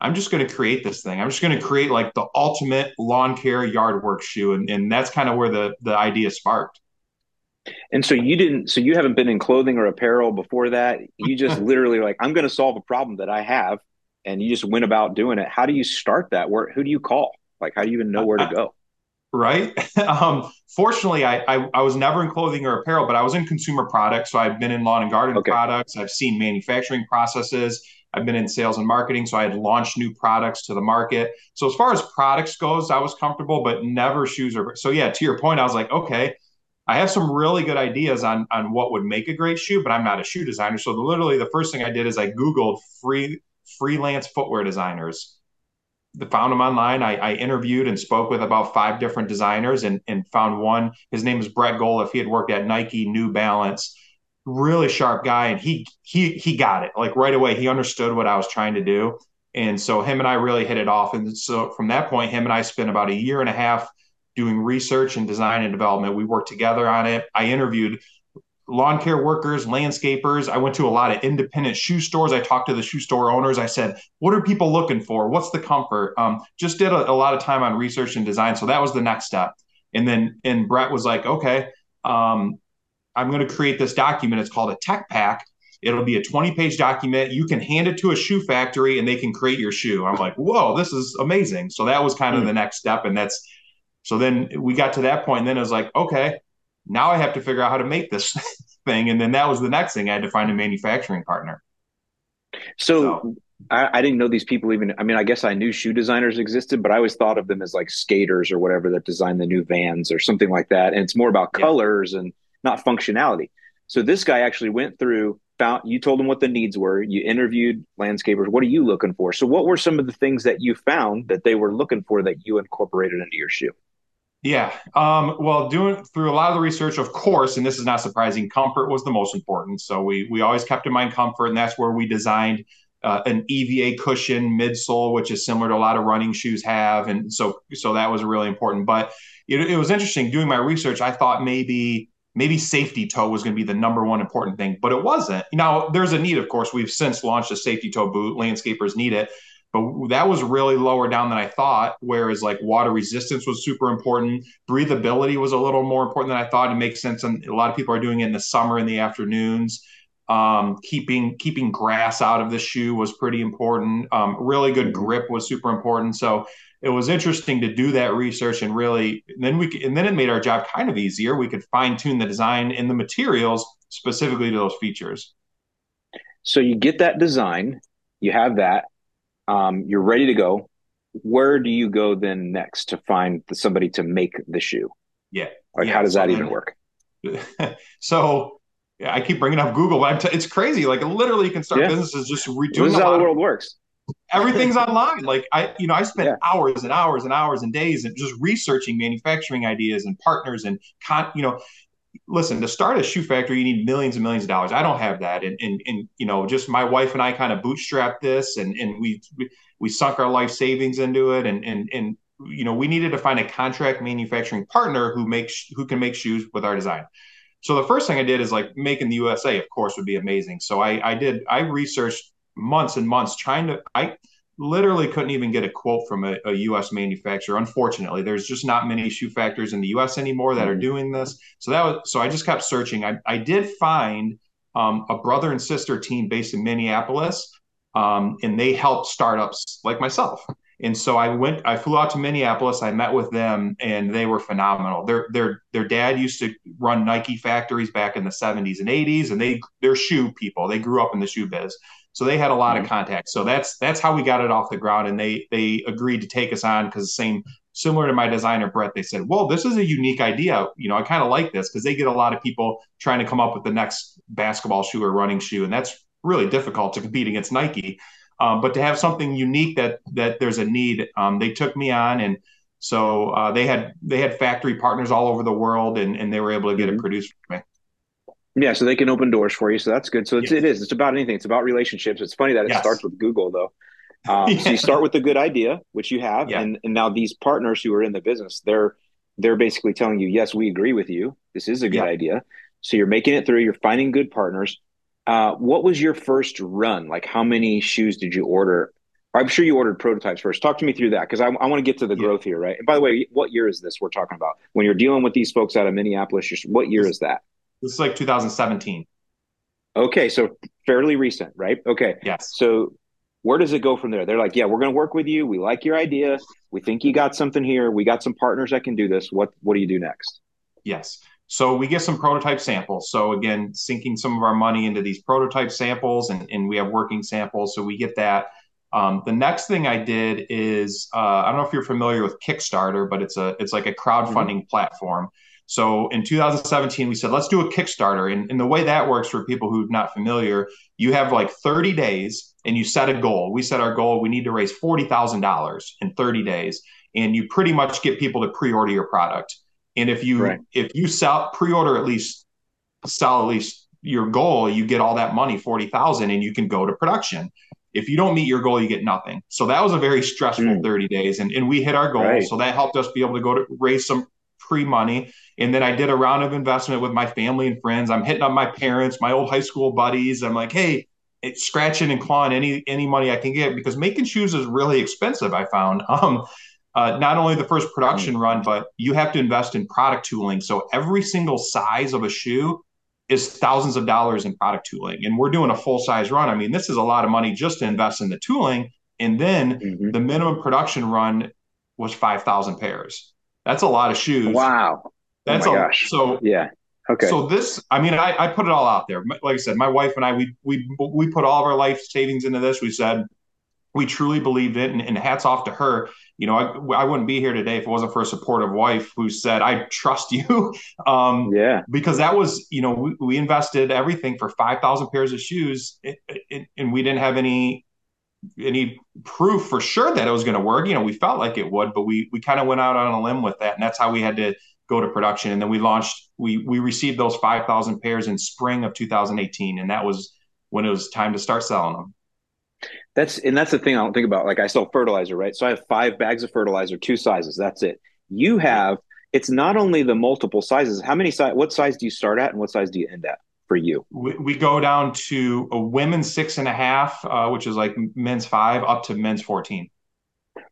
I'm just going to create this thing. I'm just going to create like the ultimate lawn care yard work shoe. And, and that's kind of where the the idea sparked and so you didn't, so you haven't been in clothing or apparel before that. You just *laughs* literally like, I'm going to solve a problem that I have, and you just went about doing it. How do you start that? Where who do you call? Like, how do you even know where to *laughs* go? Right. *laughs* um, fortunately, I, I, I was never in clothing or apparel, but I was in consumer products. So I've been in lawn and garden okay. products. I've seen manufacturing processes. I've been in sales and marketing, so I had launched new products to the market. So as far as products goes, I was comfortable, but never shoes or so. Yeah, to your point, I was like, okay, I have some really good ideas on on what would make a great shoe, but I'm not a shoe designer. So literally, the first thing I did is I googled free freelance footwear designers. The found them online. I, I interviewed and spoke with about five different designers, and and found one. His name is Brett Goliff. He had worked at Nike, New Balance, really sharp guy, and he he he got it like right away. He understood what I was trying to do, and so him and I really hit it off. And so from that point, him and I spent about a year and a half doing research and design and development. We worked together on it. I interviewed lawn care workers, landscapers. I went to a lot of independent shoe stores. I talked to the shoe store owners. I said, "What are people looking for? What's the comfort?" Um, just did a, a, lot of time on research and design. So that was the next step. And then and Brett was like, "Okay, um, I'm going to create this document. It's called a tech pack." It'll be a 20 page document. You can hand it to a shoe factory and they can create your shoe. I'm like, whoa, this is amazing. So that was kind of mm-hmm. the next step. And that's so then we got to that point, and then it was like, okay, now I have to figure out how to make this *laughs* thing. And then that was the next thing. I had to find a manufacturing partner. So, so. I, I, didn't know these people even. I mean, I guess I knew shoe designers existed, but I always thought of them as like skaters or whatever that design the new vans or something like that. And it's more about colors yeah. and not functionality. So this guy actually went through, found you told him what the needs were. You interviewed landscapers. What are you looking for? So what were some of the things that you found that they were looking for that you incorporated into your shoe? Yeah. Um, well, doing through a lot of the research, of course, and this is not surprising, comfort was the most important. So we we always kept in mind comfort, and that's where we designed uh, an EVA cushion midsole, which is similar to a lot of running shoes have, and so so that was really important. But it, it was interesting doing my research. I thought maybe maybe safety toe was going to be the number one important thing, but it wasn't. Now there's a need, of course. We've since launched a safety toe boot. Landscapers need it, but that was really lower down than I thought. Whereas like water resistance was super important, breathability was a little more important than I thought. It makes sense, and a lot of people are doing it in the summer in the afternoons. Um, keeping keeping grass out of the shoe was pretty important. Um, really good mm-hmm. grip was super important. So it was interesting to do that research and really and then we and then it made our job kind of easier. We could fine tune the design and the materials specifically to those features. So you get that design, you have that, um, you're ready to go. Where do you go then next to find the, somebody to make the shoe? Yeah. Like, yeah. how does that even work? *laughs* so yeah, I keep bringing up Google, but t- it's crazy. Like literally, you can start yeah. businesses just redoing. This is how the world works. *laughs* Everything's online. Like I, you know, I spent yeah. hours and hours and hours and days and just researching manufacturing ideas and partners and con. You know, listen, to start a shoe factory, you need millions and millions of dollars. I don't have that. And, and, and you know, just my wife and I kind of bootstrapped this and, and we, we sunk our life savings into it. And, and, and, you know, we needed to find a contract manufacturing partner who makes, who can make shoes with our design. So the first thing I did is like making the USA, of course, would be amazing. So I, I did, I researched months and months trying to, I, literally couldn't even get a quote from a, a, US manufacturer. Unfortunately, there's just not many shoe factories in the US anymore that are mm-hmm. doing this. So that was so I just kept searching. I, I did find um, a brother and sister team based in Minneapolis, um, and they help startups like myself. And so I went, I flew out to Minneapolis. I met with them, and they were phenomenal. Their their their dad used to run Nike factories back in the 70s and 80s, and they they're shoe people. They grew up in the shoe biz. So they had a lot mm-hmm. of contacts. So that's that's how we got it off the ground, and they they agreed to take us on because same similar to my designer Brett. They said, "Well, this is a unique idea. You know, I kind of like this because they get a lot of people trying to come up with the next basketball shoe or running shoe, and that's really difficult to compete against Nike. Um, but to have something unique that that there's a need, um, they took me on, and so uh, they had they had factory partners all over the world, and and they were able to get mm-hmm. it produced for me. Yeah, so they can open doors for you. So that's good. So it's, yes. it is. It's about anything. It's about relationships. It's funny that it yes. starts with Google, though. Um, yeah. *laughs* So you start with a good idea, which you have, yeah. and and now these partners who are in the business, they're they're basically telling you, yes, we agree with you. This is a good yeah. idea. So you're making it through. You're finding good partners. Uh, what was your first run? Like, how many shoes did you order? I'm sure you ordered prototypes first. Talk to me through that because I, I want to get to the growth here, right? And by the way, what year is this we're talking about? When you're dealing with these folks out of Minneapolis, what year is that? This is like 2017. Okay, so fairly recent, right? Okay. Yes. So where does it go from there? They're like, yeah, we're going to work with you. We like your idea. We think you got something here. We got some partners that can do this. What What do you do next? Yes. So we get some prototype samples. So again, sinking some of our money into these prototype samples, and, and we have working samples. So we get that. Um, the next thing I did is uh, I don't know if you're familiar with Kickstarter, but it's a it's like a crowdfunding mm-hmm. platform. So in 2017, we said, let's do a Kickstarter. And, and the way that works for people who are not familiar, you have like 30 days and you set a goal. We set our goal, we need to raise $40,000 in 30 days. And you pretty much get people to pre-order your product. And if you right. if you sell pre-order at least sell at least your goal, you get all that money, 40,000 and you can go to production. If you don't meet your goal, you get nothing. So that was a very stressful Mm. 30 days and, and we hit our goal. Right. So that helped us be able to go to raise some free money. And then I did a round of investment with my family and friends. I'm hitting up my parents, my old high school buddies. I'm like, hey, it's scratching and clawing any any money I can get because making shoes is really expensive. I found *laughs* um, uh, not only the first production run, but you have to invest in product tooling. So every single size of a shoe is thousands of dollars in product tooling, and we're doing a full size run. I mean, this is a lot of money just to invest in the tooling, and then Mhm. the minimum production run was five thousand pairs. That's a lot of shoes. Wow. That's my a gosh. so Yeah. Okay. so this, I mean, I, I put it all out there. Like I said, my wife and I, we we we put all of our life savings into this. We said we truly believed it, and, and hats off to her. You know, I, I wouldn't be here today if it wasn't for a supportive wife who said, "I trust you," *laughs* um, yeah. because that was, you know, we, we invested everything for five thousand pairs of shoes, it, and we didn't have any any proof for sure that it was going to work. You know, we felt like it would, but we we kind of went out on a limb with that, and that's how we had to go to production. And then we launched. We we received those five thousand pairs in spring of 2018, and that was when it was time to start selling them. That's and that's the thing I don't think about. Like I sell fertilizer, right? So I have five bags of fertilizer, two sizes. That's it. You have it's not only the multiple sizes. How many size? What size do you start at, and what size do you end at for you? We, we go down to a women's six and a half, uh, which is like men's five, up to men's 14.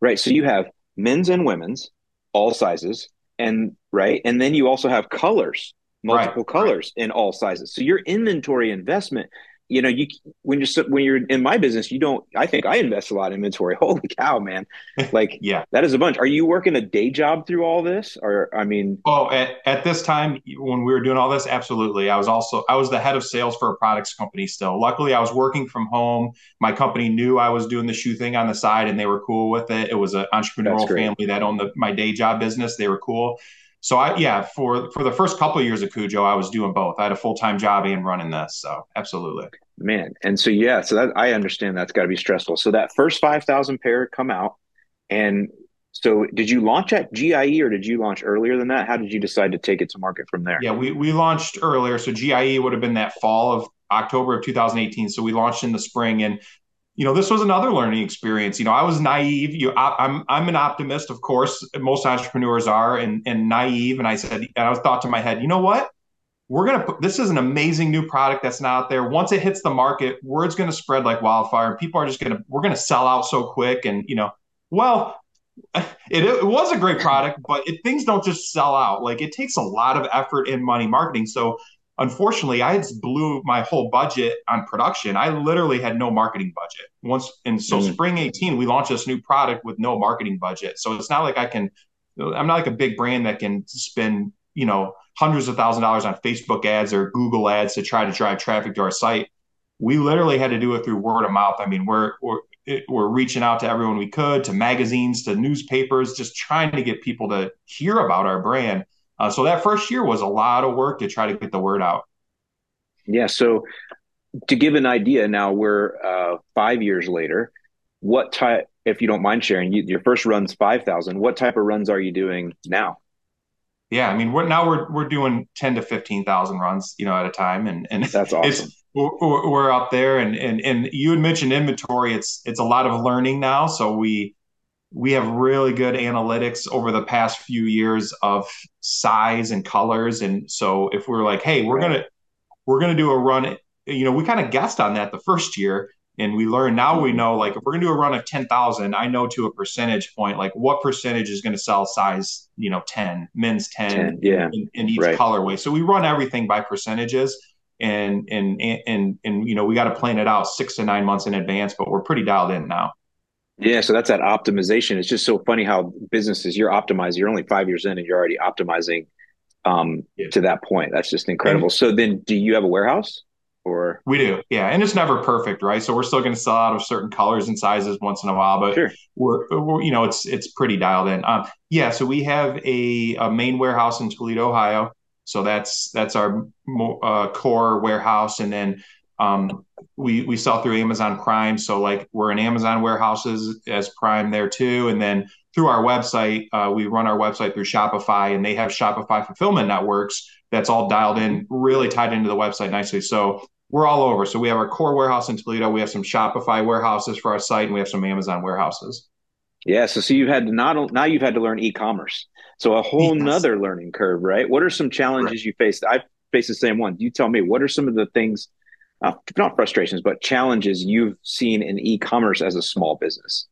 Right. So you have men's and women's, all sizes, and right, and then you also have colors, multiple Right, colors in all sizes. So your inventory investment, you know, you when you're when you're in my business, you don't. I think I invest a lot in inventory. *laughs* Holy cow, man! *laughs* Like Yeah. that is a bunch. Are you working a day job through all this, or I mean, Oh, at, at this time when we were doing all this, absolutely. I was also I was the head of sales for a products company still. Luckily, I was working from home. My company knew I was doing the shoe thing on the side, and they were cool with it. It was an entrepreneurial family that owned the, my day job business. They were cool. So I yeah for for the first couple of years of Kujo, I was doing both. I had a full time job and running this. So absolutely. man? And so yeah, so that I understand that's got to be stressful. So that first five thousand pair come out, and so did you launch at GIE or did you launch earlier than that? How did you decide to take it to market from there? Yeah, we we launched earlier, so GIE would have been that fall of October of 2018. So we launched in the spring, and you know this was another learning experience. You know, I was naive. You, I, I'm I'm an optimist, of course. Most entrepreneurs are, and and naive. And I said, and I thought to my head, you know what? We're gonna put this is an amazing new product that's not out there. Once it hits the market, word's gonna spread like wildfire, people are just gonna we're gonna sell out so quick. And you know, well, *laughs* it, it was a great product, but it, things don't just sell out. Like it takes a lot of effort and money marketing. So unfortunately, I just blew my whole budget on production. I literally had no marketing budget once. And so Mm. spring 18, we launched this new product with no marketing budget. So it's not like I can, I'm not like a big brand that can spend, you know, hundreds of thousand dollars on Facebook ads or Google ads to try to drive traffic to our site. We literally had to do it through word of mouth. I mean, we're, we're, it, we're reaching out to everyone we could, to magazines, to newspapers, just trying to get people to hear about our brand. Uh, so that first year was a lot of work to try to get the word out. Yeah. So to give an idea, now we're uh, five years later. What type, if you don't mind sharing, you, your first run's five thousand. What type of runs are you doing now? Yeah, I mean, we're now we're we're doing ten to fifteen thousand runs, you know, at a time, and and That's *laughs* awesome. it's we're, we're up there, and and and you had mentioned inventory. It's it's a lot of learning now, so we we have really good analytics over the past few years of size and colors, and so if we're like, hey, we're gonna we're gonna do a run, you know, we kind of guessed on that the first year, and we learned now we mm-hmm. know like if we're gonna do a run of ten thousand, I know to a percentage point like what percentage is gonna sell size, you know, ten, men's 10, 10, yeah. in, in each Right. colorway. So we run everything by percentages and and and and, and you know we got to plan it out six to nine months in advance, but we're pretty dialed in now. Yeah, so that's that optimization. It's just so funny how businesses you're optimizing. You're only five years in, and you're already optimizing um, Yeah. to that point. That's just incredible. so then, do you have a warehouse or? We do, yeah, and it's never perfect, right? So we're still going to sell out of certain colors and sizes once in a while, but Sure. we're, we're you know it's it's pretty dialed in. Um, yeah, so we have a, a main warehouse in Toledo, Ohio. So that's that's our uh, core warehouse, and then um, we we sell through Amazon Prime. So like we're in Amazon warehouses as Prime there too, and then through our website. Uh, we run our website through Shopify, and they have Shopify fulfillment networks that's all dialed in, really tied into the website nicely. So we're all over. So we have our core warehouse in Toledo. We have some Shopify warehouses for our site, and we have some Amazon warehouses. Yeah. So, so you've had to not now you've had to learn e-commerce. So a whole Yes. nother learning curve, right? What are some challenges you faced? I've faced the same one. You tell me, what are some of the things, uh, not frustrations, but challenges you've seen in e-commerce as a small business?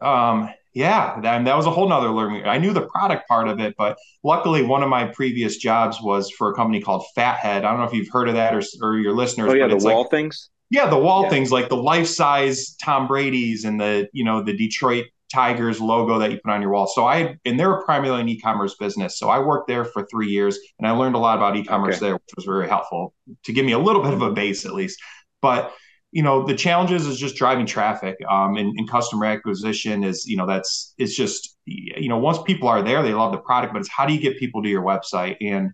Um, yeah, that, that was a whole nother learning. I knew the product part of it, but luckily one of my previous jobs was for a company called Fathead. I don't know if you've heard of that or, or your listeners, Oh yeah, but the it's wall like things. Yeah, the wall Yeah. things like the life size Tom Brady's and the you know the Detroit Tigers logo that you put on your wall. So I and they're primarily an e-commerce business. So I worked there for three years and I learned a lot about e-commerce Okay. there, which was very helpful to give me a little bit of a base at least. But you know the challenges is just driving traffic um, and, and customer acquisition is you know that's it's just you know once people are there they love the product but it's how do you get people to your website and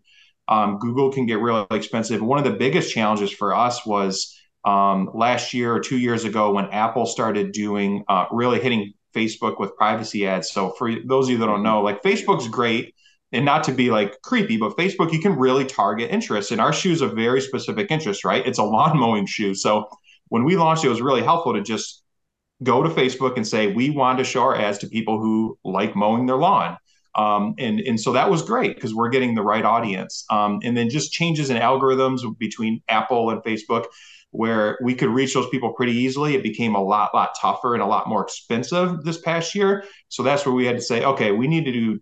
um, google can get really expensive one of the biggest challenges for us was um, last year or two years ago when Apple started doing uh, really hitting Facebook with privacy ads. So for those of you that don't know, like Facebook's great and not to be like creepy, but Facebook, you can really target interests. And our shoe's a very specific interest, right? It's a lawn mowing shoe. So when we launched it, was really helpful to just go to Facebook and say, we want to show our ads to people who like mowing their lawn. Um, and, and so that was great because we're getting the right audience. Um, and then just changes in algorithms between Apple and Facebook where we could reach those people pretty easily. It became a lot, lot tougher and a lot more expensive this past year. So that's where we had to say, okay, we need to do,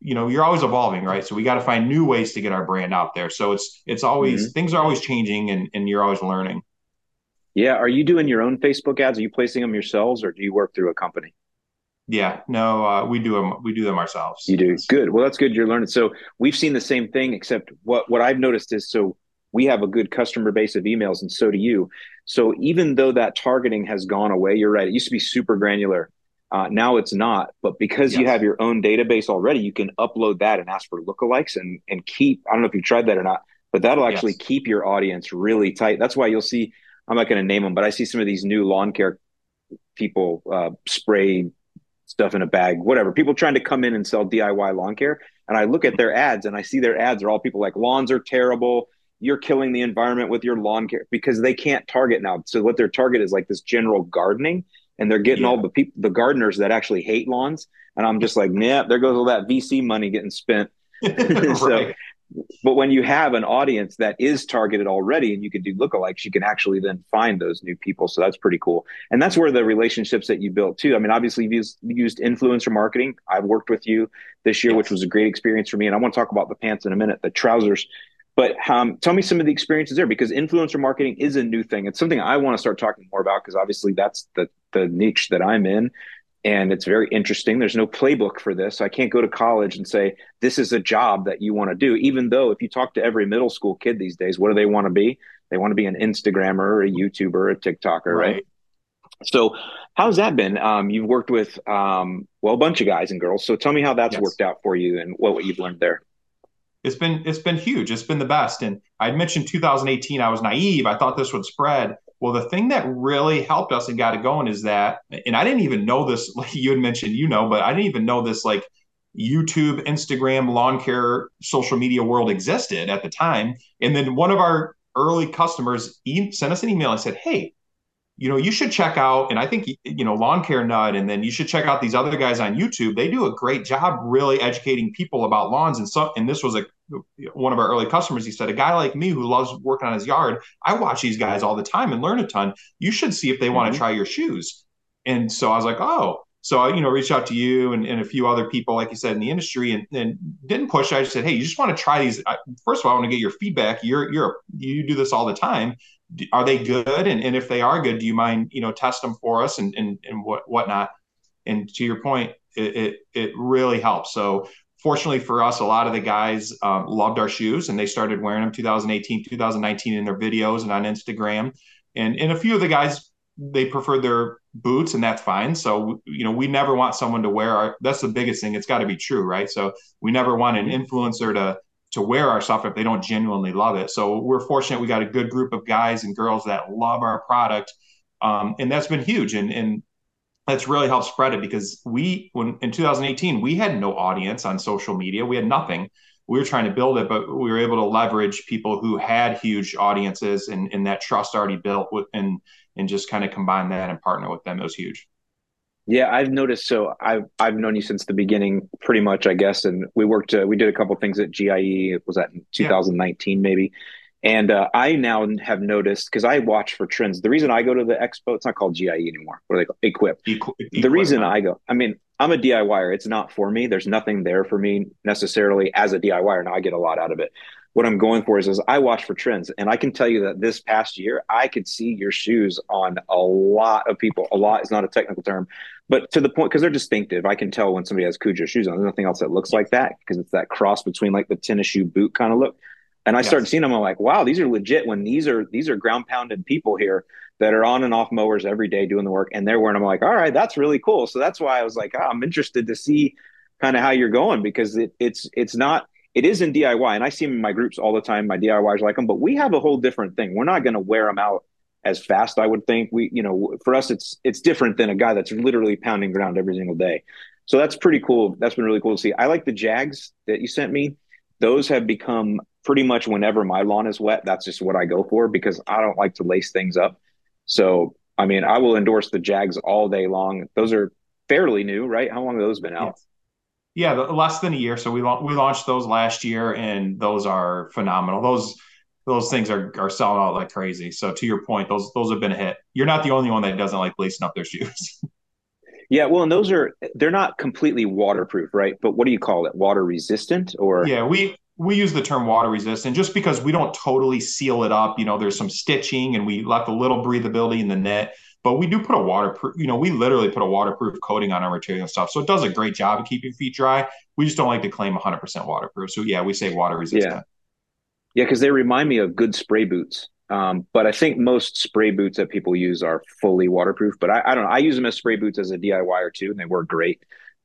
you know, you're always evolving, right? So we got to find new ways to get our brand out there. So it's it's always things are always changing and, and you're always learning. Yeah. Are you doing your own Facebook ads? Are you placing them yourselves or do you work through a company? Yeah, no, uh, we do them. We do them ourselves. You do. Good. Well, that's good. You're learning. So we've seen the same thing, except what, what I've noticed is so we have a good customer base of emails and so do you. So even though that targeting has gone away, you're right. It used to be super granular. Uh, now it's not, but because you have your own database already, you can upload that and ask for lookalikes and, and keep, I don't know if you've tried that or not, but that'll actually Yes. keep your audience really tight. That's why you'll see, I'm not going to name them, but I see some of these new lawn care people uh, spray stuff in a bag, whatever. People trying to come in and sell DIY lawn care. And I look at their ads and I see their ads are all people like lawns are terrible. You're killing the environment with your lawn care because they can't target now. So what their target is like this general gardening and they're getting Yeah. all the people, the gardeners that actually hate lawns. And I'm just like, yeah, there goes all that VC money getting spent. *laughs* *laughs* So- But when you have an audience that is targeted already and you can do lookalikes, you can actually then find those new people. So that's pretty cool. And that's where the relationships that you built too. I mean, obviously you've used, used influencer marketing. I've worked with you this year, Yes. which was a great experience for me. And I want to talk about the pants in a minute, the trousers. But um, tell me some of the experiences there because influencer marketing is a new thing. It's something I want to start talking more about because obviously that's the the niche that I'm in and it's very interesting. There's no playbook for this. I can't go to college and say this is a job that you want to do. Even though if you talk to every middle school kid these days, what do they want to be? They want to be an Instagrammer, a YouTuber, a TikToker, right? Right. So, how's that been? Um, you've worked with um, well a bunch of guys and girls. So tell me how that's Yes. worked out for you and what, what you've learned there. It's been it's been huge. It's been the best. And I'd mentioned 2018. I was naive. I thought this would spread. Well, the thing that really helped us and got it going is that, and I didn't even know this. *laughs* Like you had mentioned, you know, but I didn't even know this. Like YouTube, Instagram, lawn care, social media world existed at the time. And then one of our early customers e- sent us an email and said, "Hey, you know, you should check out, and I think, you know, Lawn Care Nut, and then you should check out these other guys on YouTube. They do a great job really educating people about lawns. And so, and this was a one of our early customers. He said, a guy like me who loves working on his yard, I watch these guys all the time and learn a ton. You should see if they want Mhm. to try your shoes. And so I was like, oh. So I, you know, reached out to you and, and a few other people, like you said, in the industry, and, and didn't push. I just said, hey, you just want to try these. First of all, I want to get your feedback. You're you're you do this all the time do- are they good? And, and if they are good, do you mind, you know, test them for us and, and, and what, whatnot? And to your point, it, it, it really helps. So fortunately for us, a lot of the guys um, loved our shoes and they started wearing them 2018, 2019 in their videos and on Instagram. And, and a few of the guys, they preferred their boots and that's fine. So, you know, we never want someone to wear our, that's the biggest thing. It's got to be true, right? So we never want an influencer to, to wear our stuff if they don't genuinely love it. So we're fortunate we got a good group of guys and girls that love our product, um, and that's been huge. And and that's really helped spread it because we when in 2018 we had no audience on social media. We had nothing. We were trying to build it but we were able to leverage people who had huge audiences and, and that trust already built with and and just kind of combine that and partner with them. It was huge Yeah, I've noticed. So I've I've known you since the beginning, pretty much, I guess. And we worked. Uh, we did a couple things at GIE. Was that in 2019, maybe? And uh, I now have noticed because I watch for trends. The reason I go to the expo, it's not called GIE anymore. What are they called? Equip. Equ- the reason. I go, I mean, I'm a DIYer. It's not for me. There's nothing there for me necessarily as a DIYer. Now I get a lot out of it. What I'm going for is, is I watch for trends, and I can tell you that this past year, I could see your shoes on a lot of people. A lot is not a technical term, but to the point because they're distinctive. I can tell when somebody has Kujo shoes on. There's nothing else that looks like that because it's that cross between like the tennis shoe boot kind of look. And I Yes. started seeing them. I'm like, wow, these are legit. When these are these are ground pounded people here that are on and off mowers every day doing the work, and they're wearing. them. I'm like, all right, that's really cool. So that's why I was like, oh, I'm interested to see kind of how you're going because it, it's it's not it is in DIY, and I see them in my groups all the time. My diys like them, but we have a whole different thing. We're not going to wear them out as fast. I would think we, you know, for us, it's it's different than a guy that's literally pounding ground every single day. So that's pretty cool. That's been really cool to see. I like the Jags that you sent me. Those have become pretty much whenever my lawn is wet. That's just what I go for because I don't like to lace things up. So I mean, I will endorse the Jags all day long. Those are fairly new, right? How long have those been out? Yeah, the, less than a year. So we we launched those last year, and those are phenomenal. Those those things are are selling out like crazy. So to your point, those those have been a hit. You're not the only one that doesn't like lacing up their shoes. *laughs* Yeah, well, and those are they're not completely waterproof, right? But what do you call it? Water resistant or yeah, we we use the term water resistant just because we don't totally seal it up. You know, there's some stitching, and we left a little breathability in the knit. But we do put a waterproof, you know, we literally put a waterproof coating on our material and stuff. So it does a great job of keeping feet dry. We just don't like to claim 100% waterproof. So yeah, we say water resistant. Yeah. Yeah, because they remind me of good spray boots. Um, but I think most spray boots that people use are fully waterproof. But I, I don't know. I use them as spray boots as a DIYer too, and they work great.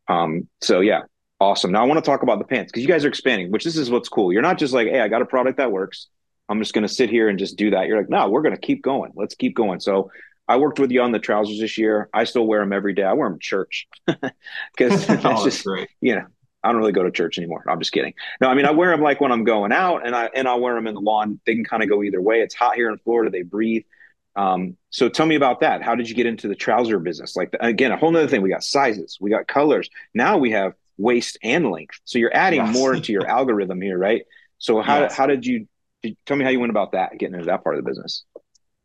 Um, so yeah, awesome. Now I want to talk about the pants because you guys are expanding, which this is what's cool. You're not just like, hey, I got a product that works. I'm just going to sit here and just do that. You're like, no, we're going to keep going. Let's keep going. So I worked with you on the trousers this year. I still wear them every day. I wear them church *laughs* because *laughs* Oh, that's just great. you know I don't really go to church anymore. I'm just kidding. No, I mean I wear them like when I'm going out, and I and I wear them in the lawn. They can kind of go either way. It's hot here in Florida. They breathe. Um, so tell me about that. How did you get into the trouser business? Like again, a whole nother thing. We got sizes, we got colors. Now we have waist and length. So you're adding Yes. more to your *laughs* algorithm here, right? So how Yes. how did you did, tell me how you went about that, getting into that part of the business?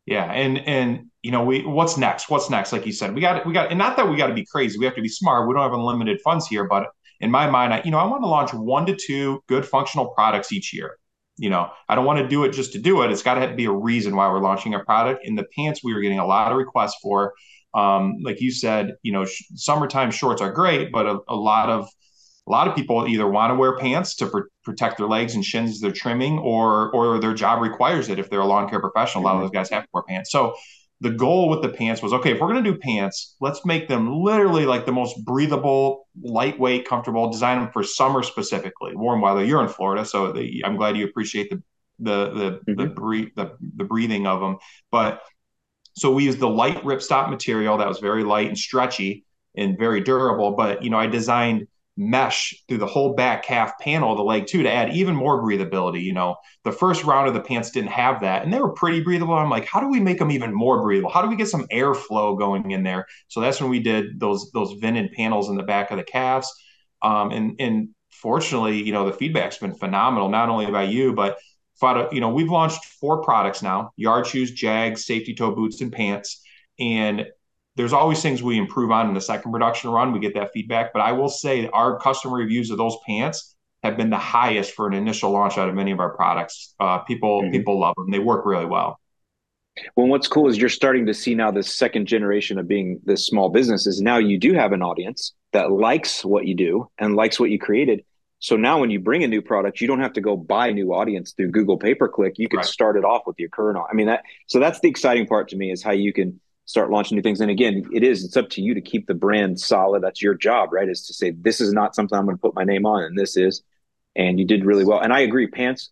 Yeah, and and you know, we what's next? What's next? Like you said, we got we got, and not that we got to be crazy. We have to be smart. We don't have unlimited funds here, but in my mind, I you know, I want to launch one to two good functional products each year. You know, I don't want to do it just to do it. It's got to be a reason why we're launching a product. In the pants, we were getting a lot of requests for. Um, like you said, you know, sh- summertime shorts are great, but a, a lot of a lot of people either want to wear pants to pr- protect their legs and shins as they're trimming, or or their job requires it. If they're a lawn care professional, a lot of those guys have to wear pants. So the goal with the pants was okay. If we're going to do pants, let's make them literally like the most breathable, lightweight, comfortable. Design them for summer specifically, warm weather. You're in Florida, so the, I'm glad you appreciate the the the the, mm-hmm. breathe, the the breathing of them. But so we used the light ripstop material that was very light and stretchy and very durable. But you know, I designed mesh through the whole back calf panel of the leg too to add even more breathability. You know, the first round of the pants didn't have that, and they were pretty breathable. I'm like, how do we make them even more breathable? How do we get some airflow going in there? So that's when we did those those vented panels in the back of the calves. Um, and and fortunately, you know, the feedback's been phenomenal, not only by you, but you know, we've launched four products now: yard shoes, Jags, safety toe boots, and pants. And there's always things we improve on in the second production run. We get that feedback, but I will say our customer reviews of those pants have been the highest for an initial launch out of any of our products. Uh, people mm-hmm. people love them; they work really well. Well, what's cool is you're starting to see now this second generation of being this small business is now you do have an audience that likes what you do and likes what you created. So now when you bring a new product, you don't have to go buy a new audience through Google pay per click. You can right. start it off with your current. I mean that. So that's the exciting part to me is how you can start launching new things. And again, it is, it's up to you to keep the brand solid. That's your job, right? Is to say, this is not something I'm going to put my name on and this is, and you did really well. And I agree. Pants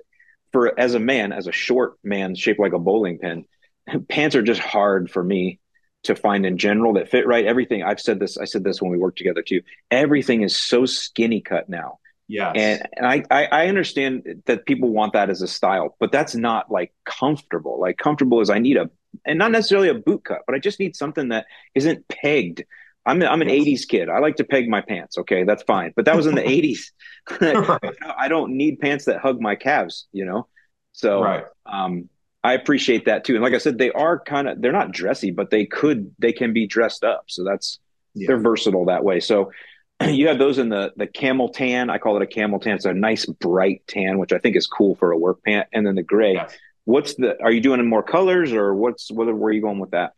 for, as a man, as a short man shaped like a bowling pin, *laughs* pants are just hard for me. to find in general that fit right. Everything I've said this, I said this when we worked together too. Everything is so skinny cut now. Yes. And, and I, I, I understand that people want that as a style, but that's not like comfortable. Like comfortable is I need a, and not necessarily a boot cut, but I just need something that isn't pegged. I'm, I'm an 80s kid. I like to peg my pants. Okay. That's fine. But that was in the *laughs* 80s. *laughs* I don't need pants that hug my calves, you know? So, Right. um, I appreciate that too. And like I said, they are kind of, they're not dressy, but they could, they can be dressed up. So that's, Yeah. they're versatile that way. So *clears throat* you have those in the, the camel tan. I call it a camel tan. It's a nice bright tan, which I think is cool for a work pant. And then the gray. Yes. What's the, are you doing in more colors or what's, whether, where are you going with that?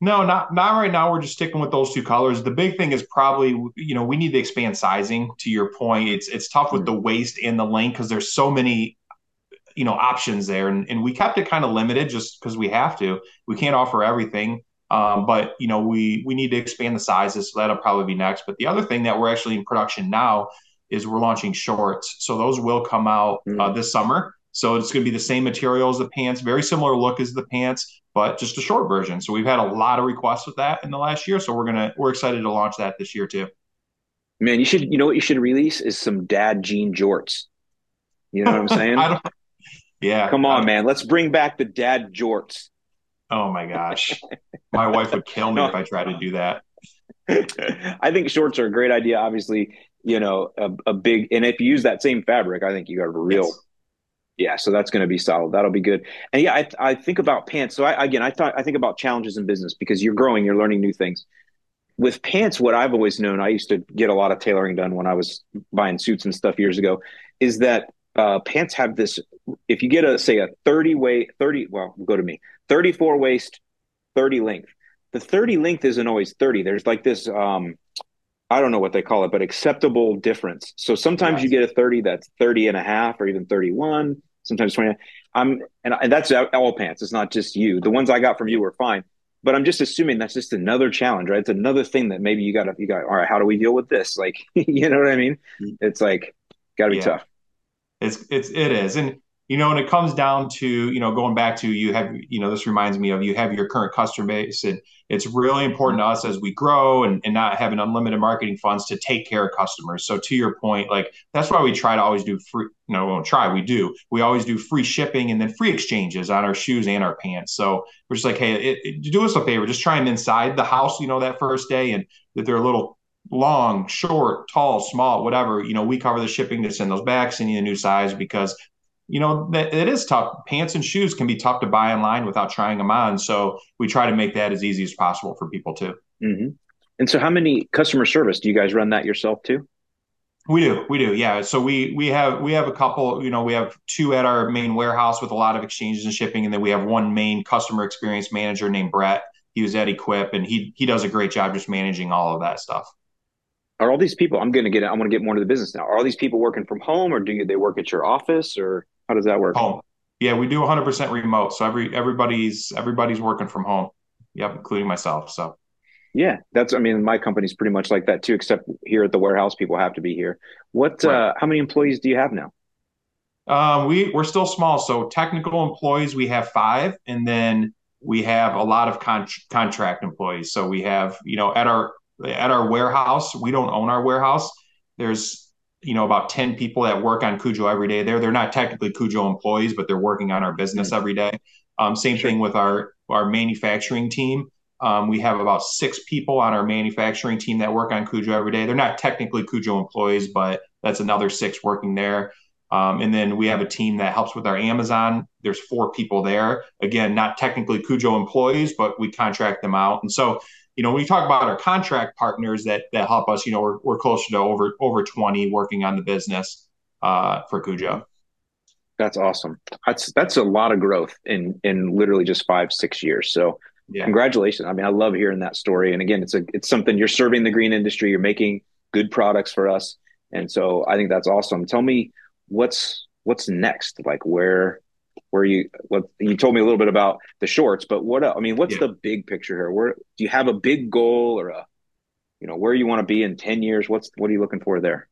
No, not not right now. We're just sticking with those two colors. The big thing is probably, you know, we need to expand sizing. To your point, it's it's tough with Mm. the waist and the length because there's so many, you know, options there, and and we kept it kind of limited just because we have to. We can't offer everything, um, but you know, we we need to expand the sizes. So that'll probably be next. But the other thing that we're actually in production now is we're launching shorts. So those will come out uh, Mm. this summer. So it's going to be the same material as the pants, very similar look as the pants, but just a short version. So we've had a lot of requests with that in the last year. So we're gonna we're excited to launch that this year too. Man, you should, you know what you should release is some dad jean jorts. You know what I'm saying? *laughs* Yeah. Come on, man. Let's bring back the dad jorts. Oh my gosh, my wife would kill me *laughs* if I tried to do that. *laughs* I think shorts are a great idea. Obviously, you know, a, a big, and if you use that same fabric, I think you got a real, Yes. Yeah. So that's going to be solid. That'll be good. And yeah, I, I think about pants. So I, again, I thought, I think about challenges in business because you're growing, you're learning new things. With pants, what I've always known, I used to get a lot of tailoring done when I was buying suits and stuff years ago, is that uh, pants have this. If you get a say a 30 weight, 30, well, go to me, 34 waist, 30 length. The 30 length isn't always 30. There's like this, um, I don't know what they call it, but acceptable difference. So sometimes you get a 30 that's 30 and a half or even 31, sometimes 20. I'm, and, and that's all pants. It's not just you. The ones I got from you were fine, but I'm just assuming that's just another challenge, right? It's another thing that maybe you got to, you got, all right, how do we deal with this? Like, *laughs* you know what I mean? Mm-hmm. It's like, got to be Yeah. tough. It's it's it is, and you know, when it comes down to you know going back to you have you know this reminds me of you have your current customer base, and it's really important to us as we grow and, and not having unlimited marketing funds to take care of customers. So to your point, like that's why we try to always do free. No, we don't try. We do. We always do free shipping and then free exchanges on our shoes and our pants. So we're just like, hey, it, it, do us a favor, just try them inside the house, you know, that first day, and that they're a little long, short, tall, small, whatever, you know, we cover the shipping to send those back, send you a new size because, you know, that it is tough. Pants and shoes can be tough to buy online without trying them on. So we try to make that as easy as possible for people too. hmm And so how many customer service, do you guys run that yourself too? We do, we do, yeah. So we we have we have a couple, you know, we have two at our main warehouse with a lot of exchanges and shipping, and then we have one main customer experience manager named Brett. He was at Equip, and he he does a great job just managing all of that stuff. Are all these people, I'm going to get, I want to get more into the business now. Are all these people working from home or do you, they work at your office or how does that work? Home. Yeah, we do 100% remote. So every everybody's everybody's working from home. Yep, including myself. So Yeah, that's. I mean, my company's pretty much like that too. Except here at the warehouse, people have to be here. What? Right. Uh, how many employees do you have now? um, we we're still small. So technical employees we have five, and then we have a lot of con- contract employees. So we have you know at our at our warehouse, we don't own our warehouse. There's you know about 10 people that work on Kujo every day there. They're not technically Kujo employees, but they're working on our business every day. Um, same Sure. thing with our our manufacturing team. Um, we have about six people on our manufacturing team that work on Kujo every day. They're not technically Kujo employees, but that's another six working there. Um, and then we have a team that helps with our Amazon. There's four people there. Again, not technically Kujo employees, but we contract them out. And so, you know, when you talk about our contract partners that that help us, you know, we're, we're closer to over over 20 working on the business uh, for Kujo. That's awesome. That's that's a lot of growth in in literally just five six years. So Yeah. congratulations. I mean, I love hearing that story. And again, it's a it's something you're serving the green industry. You're making good products for us, and so I think that's awesome. Tell me what's what's next. Like where where you what you told me a little bit about the shorts, but what? I mean, what's Yeah. the big picture here? Where do you have a big goal or a you know where you want to be in ten years? What's what are you looking for there?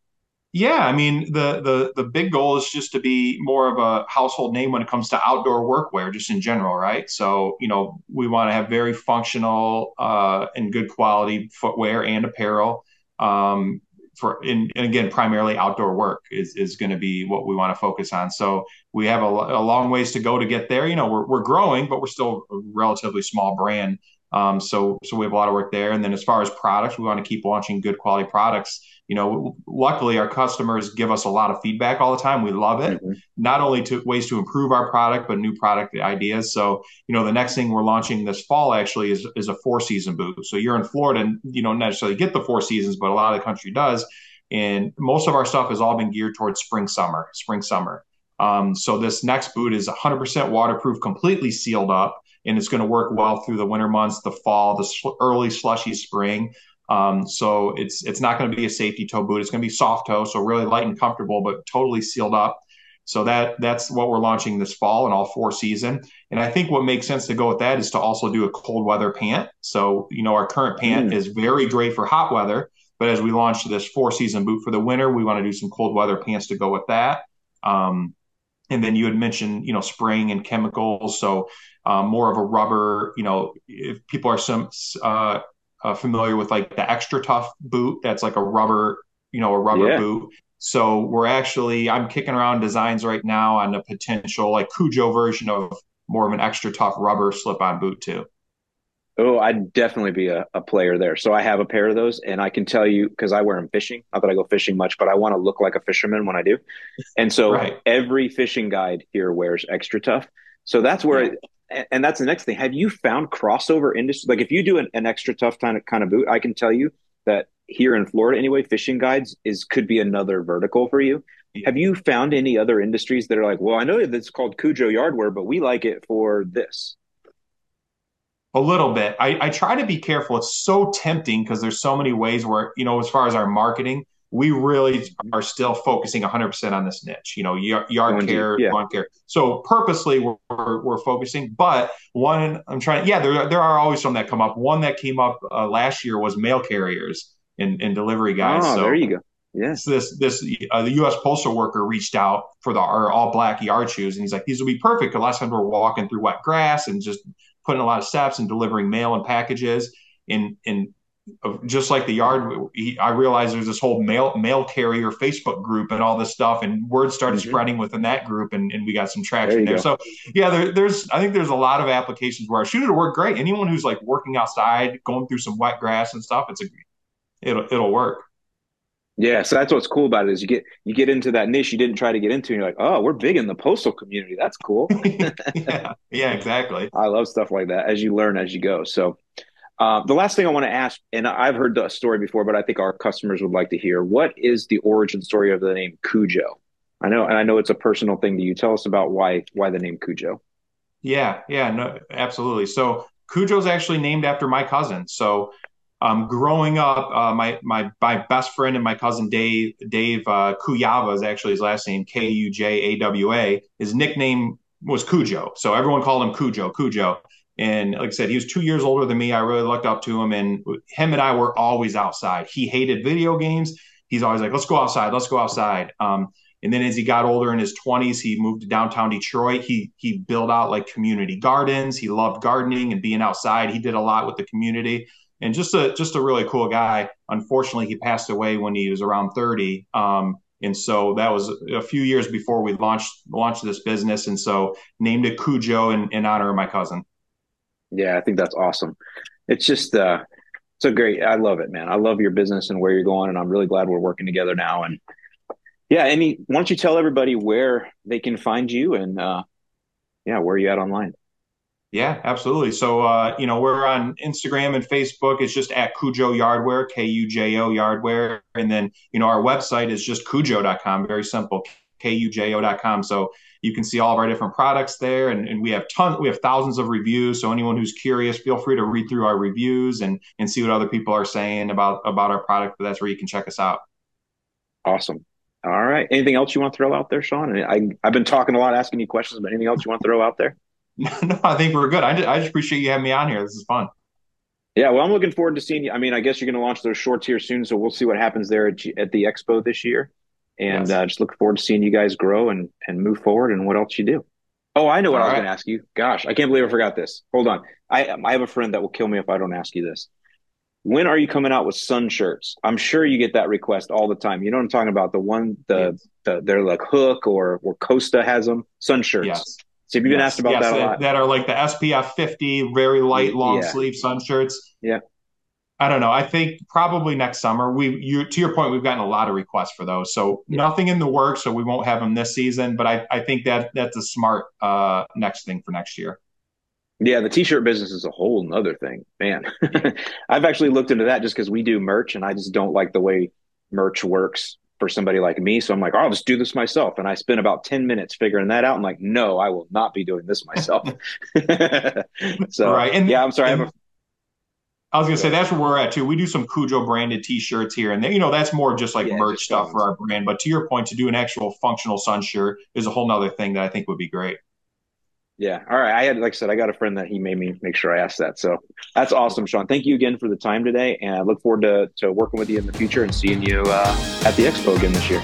Yeah, I mean the the the big goal is just to be more of a household name when it comes to outdoor workwear, just in general, right? So, you know, we want to have very functional uh, and good quality footwear and apparel. Um, for and, and again, primarily outdoor work is is going to be what we want to focus on. So we have a, a long ways to go to get there. You know, we're we're growing, but we're still a relatively small brand. Um, so so we have a lot of work there. And then as far as products, we want to keep launching good quality products you know, luckily our customers give us a lot of feedback all the time. We love it, mm-hmm. not only to ways to improve our product, but new product ideas. So, you know, the next thing we're launching this fall actually is, is a four season boot. So you're in Florida and you don't necessarily get the four seasons, but a lot of the country does. And most of our stuff has all been geared towards spring, summer, spring, summer. Um, so this next boot is 100% waterproof, completely sealed up, and it's going to work well through the winter months, the fall, the sl- early slushy spring. Um, so it's it's not going to be a safety toe boot. It's going to be soft toe, so really light and comfortable, but totally sealed up. So that that's what we're launching this fall and all four season. And I think what makes sense to go with that is to also do a cold weather pant. So you know our current pant mm. is very great for hot weather, but as we launch this four season boot for the winter, we want to do some cold weather pants to go with that. Um, and then you had mentioned you know spraying and chemicals, so um, more of a rubber. You know, if people are some uh, uh, familiar with like the XTRATUF boot. That's like a rubber, you know, a rubber yeah. boot. So we're actually, I'm kicking around designs right now on a potential like Kujo version of more of an XTRATUF rubber slip-on boot too. Oh, I'd definitely be a, a player there. So I have a pair of those, and I can tell you because I wear them fishing. Not that I go fishing much, but I want to look like a fisherman when I do. And so right. every fishing guide here wears XTRATUF. So that's where yeah and that's the next thing. Have you found crossover industry? Like if you do an, an Tough kind of kind of boot, I can tell you that here in Florida anyway, fishing guides is could be another vertical for you. Have you found any other industries that are like, well, I know that's called Kujo Yard Wear, but we like it for this? A little bit. I, I try to be careful. It's so tempting because there's so many ways where, you know, as far as our marketing, we really are still focusing 100% on this niche, you know, yard, yard care, yeah. lawn care. So purposely we're, we're, we're, focusing, but one, I'm trying, yeah, there, there are always some that come up. One that came up uh, last year was mail carriers and, and delivery guys. Oh, so, there you go. Yes. this, this, uh, the U.S. postal worker reached out for the our all black yard shoes, and he's like, "These will be perfect." The last time we are walking through wet grass and just putting a lot of steps and delivering mail and packages. And and just like the yard, he, I realized there's this whole mail mail carrier Facebook group and all this stuff, and word started mm-hmm. spreading within that group, and, and we got some traction there. there. So yeah, there, there's I think there's a lot of applications where our shooter work great. Anyone who's like working outside, going through some wet grass and stuff, it's a it'll it'll work. Yeah, so that's what's cool about it is you get you get into that niche you didn't try to get into, and you're like, oh, we're big in the postal community. That's cool. *laughs* yeah, yeah, exactly. I love stuff like that as you learn as you go. So uh, the last thing I want to ask, and I've heard the story before, but I think our customers would like to hear: what is the origin story of the name Kujo? I know, and I know it's a personal thing to you. Tell us about why why the name Kujo. Yeah, yeah, no, absolutely. So Kujo is actually named after my cousin. So um, growing up, uh, my my my best friend and my cousin Dave Dave uh, is actually his last name K U J A W A. His nickname was Kujo, so everyone called him Kujo. Kujo. And like I said, he was two years older than me. I really looked up to him, and him and I were always outside. He hated video games. He's always like, "Let's go outside. Let's go outside." Um, and then as he got older in his 20s, he moved to downtown Detroit. He he built out like community gardens. He loved gardening and being outside. He did a lot with the community, and just a just a really cool guy. Unfortunately, he passed away when he was around 30. Um, and so that was a few years before we launched launched this business. And so named it Kujo in, in honor of my cousin. Yeah, I think that's awesome. It's just uh so great. I love it, man. I love your business and where you're going, and I'm really glad we're working together now. And yeah, any why don't you tell everybody where they can find you and uh yeah, where are you at online? Yeah, absolutely. So uh, you know, we're on Instagram and Facebook. It's just at Kujo Yard Wear, K U J O Yard Wear. And then, you know, our website is just kujo.com, very simple, K U J O.com. So you can see all of our different products there, and, and we have tons, we have thousands of reviews. So anyone who's curious, feel free to read through our reviews and and see what other people are saying about about our product. But that's where you can check us out. Awesome. All right. Anything else you want to throw out there, Shawn? I I've been talking a lot, asking you questions, but anything else you want to throw out there? *laughs* no, I think we're good. I just, I just appreciate you having me on here. This is fun. Yeah, well, I'm looking forward to seeing you. I mean, I guess you're going to launch those shorts here soon, so we'll see what happens there at, at the expo this year. and Yes. uh, just look forward to seeing you guys grow and and move forward and what else you do. Oh, I know what All I was right. going to ask you. Gosh, I can't believe I forgot this. Hold on, I I have a friend that will kill me if I don't ask you this. When are you coming out with sun shirts? I'm sure you get that request all the time. You know what I'm talking about? The one the Yes. the they're like Huk or or Costa has them sun shirts. Yes. So have you been Yes, asked about yes, that a that, lot? that are like the SPF 50, very light, long Yeah. sleeve sun shirts. Yeah. I don't know. I think probably next summer. We, you, to your point, we've gotten a lot of requests for those. So Yeah. nothing in the works, so we won't have them this season. But I, I think that that's a smart uh, next thing for next year. Yeah, the t-shirt business is a whole nother thing, man. *laughs* I've actually looked into that just because we do merch, and I just don't like the way merch works for somebody like me. So I'm like, oh, I'll just do this myself, and I spent about ten minutes figuring that out. I'm like, no, I will not be doing this myself. *laughs* *laughs* so Right, and- yeah, I'm sorry. I have and- a, I was gonna say that's where we're at too. We do some Kujo branded T-shirts here, and you know that's more just like Yeah, merch stuff for our brand. But to your point, to do an actual functional sun shirt is a whole nother thing that I think would be great. Yeah. All right. I had, like I said, I got a friend that he made me make sure I asked that. So that's awesome, Shawn. Thank you again for the time today, and I look forward to to working with you in the future and seeing you uh, at the expo again this year.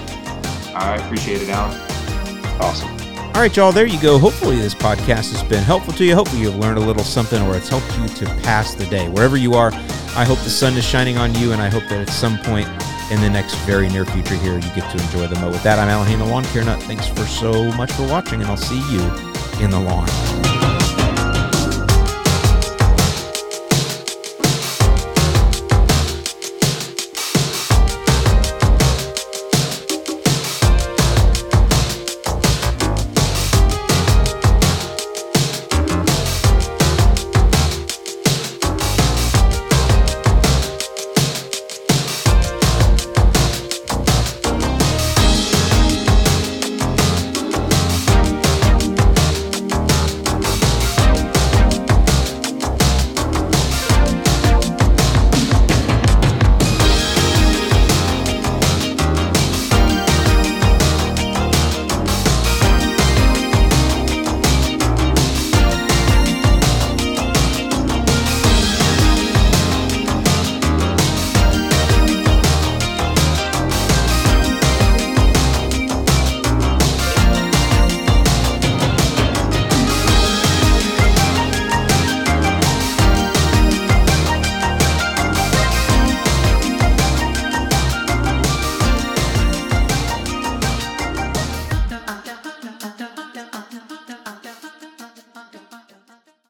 I appreciate it, Allyn. Awesome. All right, y'all, there you go. Hopefully, this podcast has been helpful to you. Hopefully, you've learned a little something or it's helped you to pass the day. Wherever you are, I hope the sun is shining on you, and I hope that at some point in the next very near future here, you get to enjoy the mow. With that, I'm Allyn Hane, the Lawn Care Nut. Thanks for so much for watching, and I'll see you in the lawn.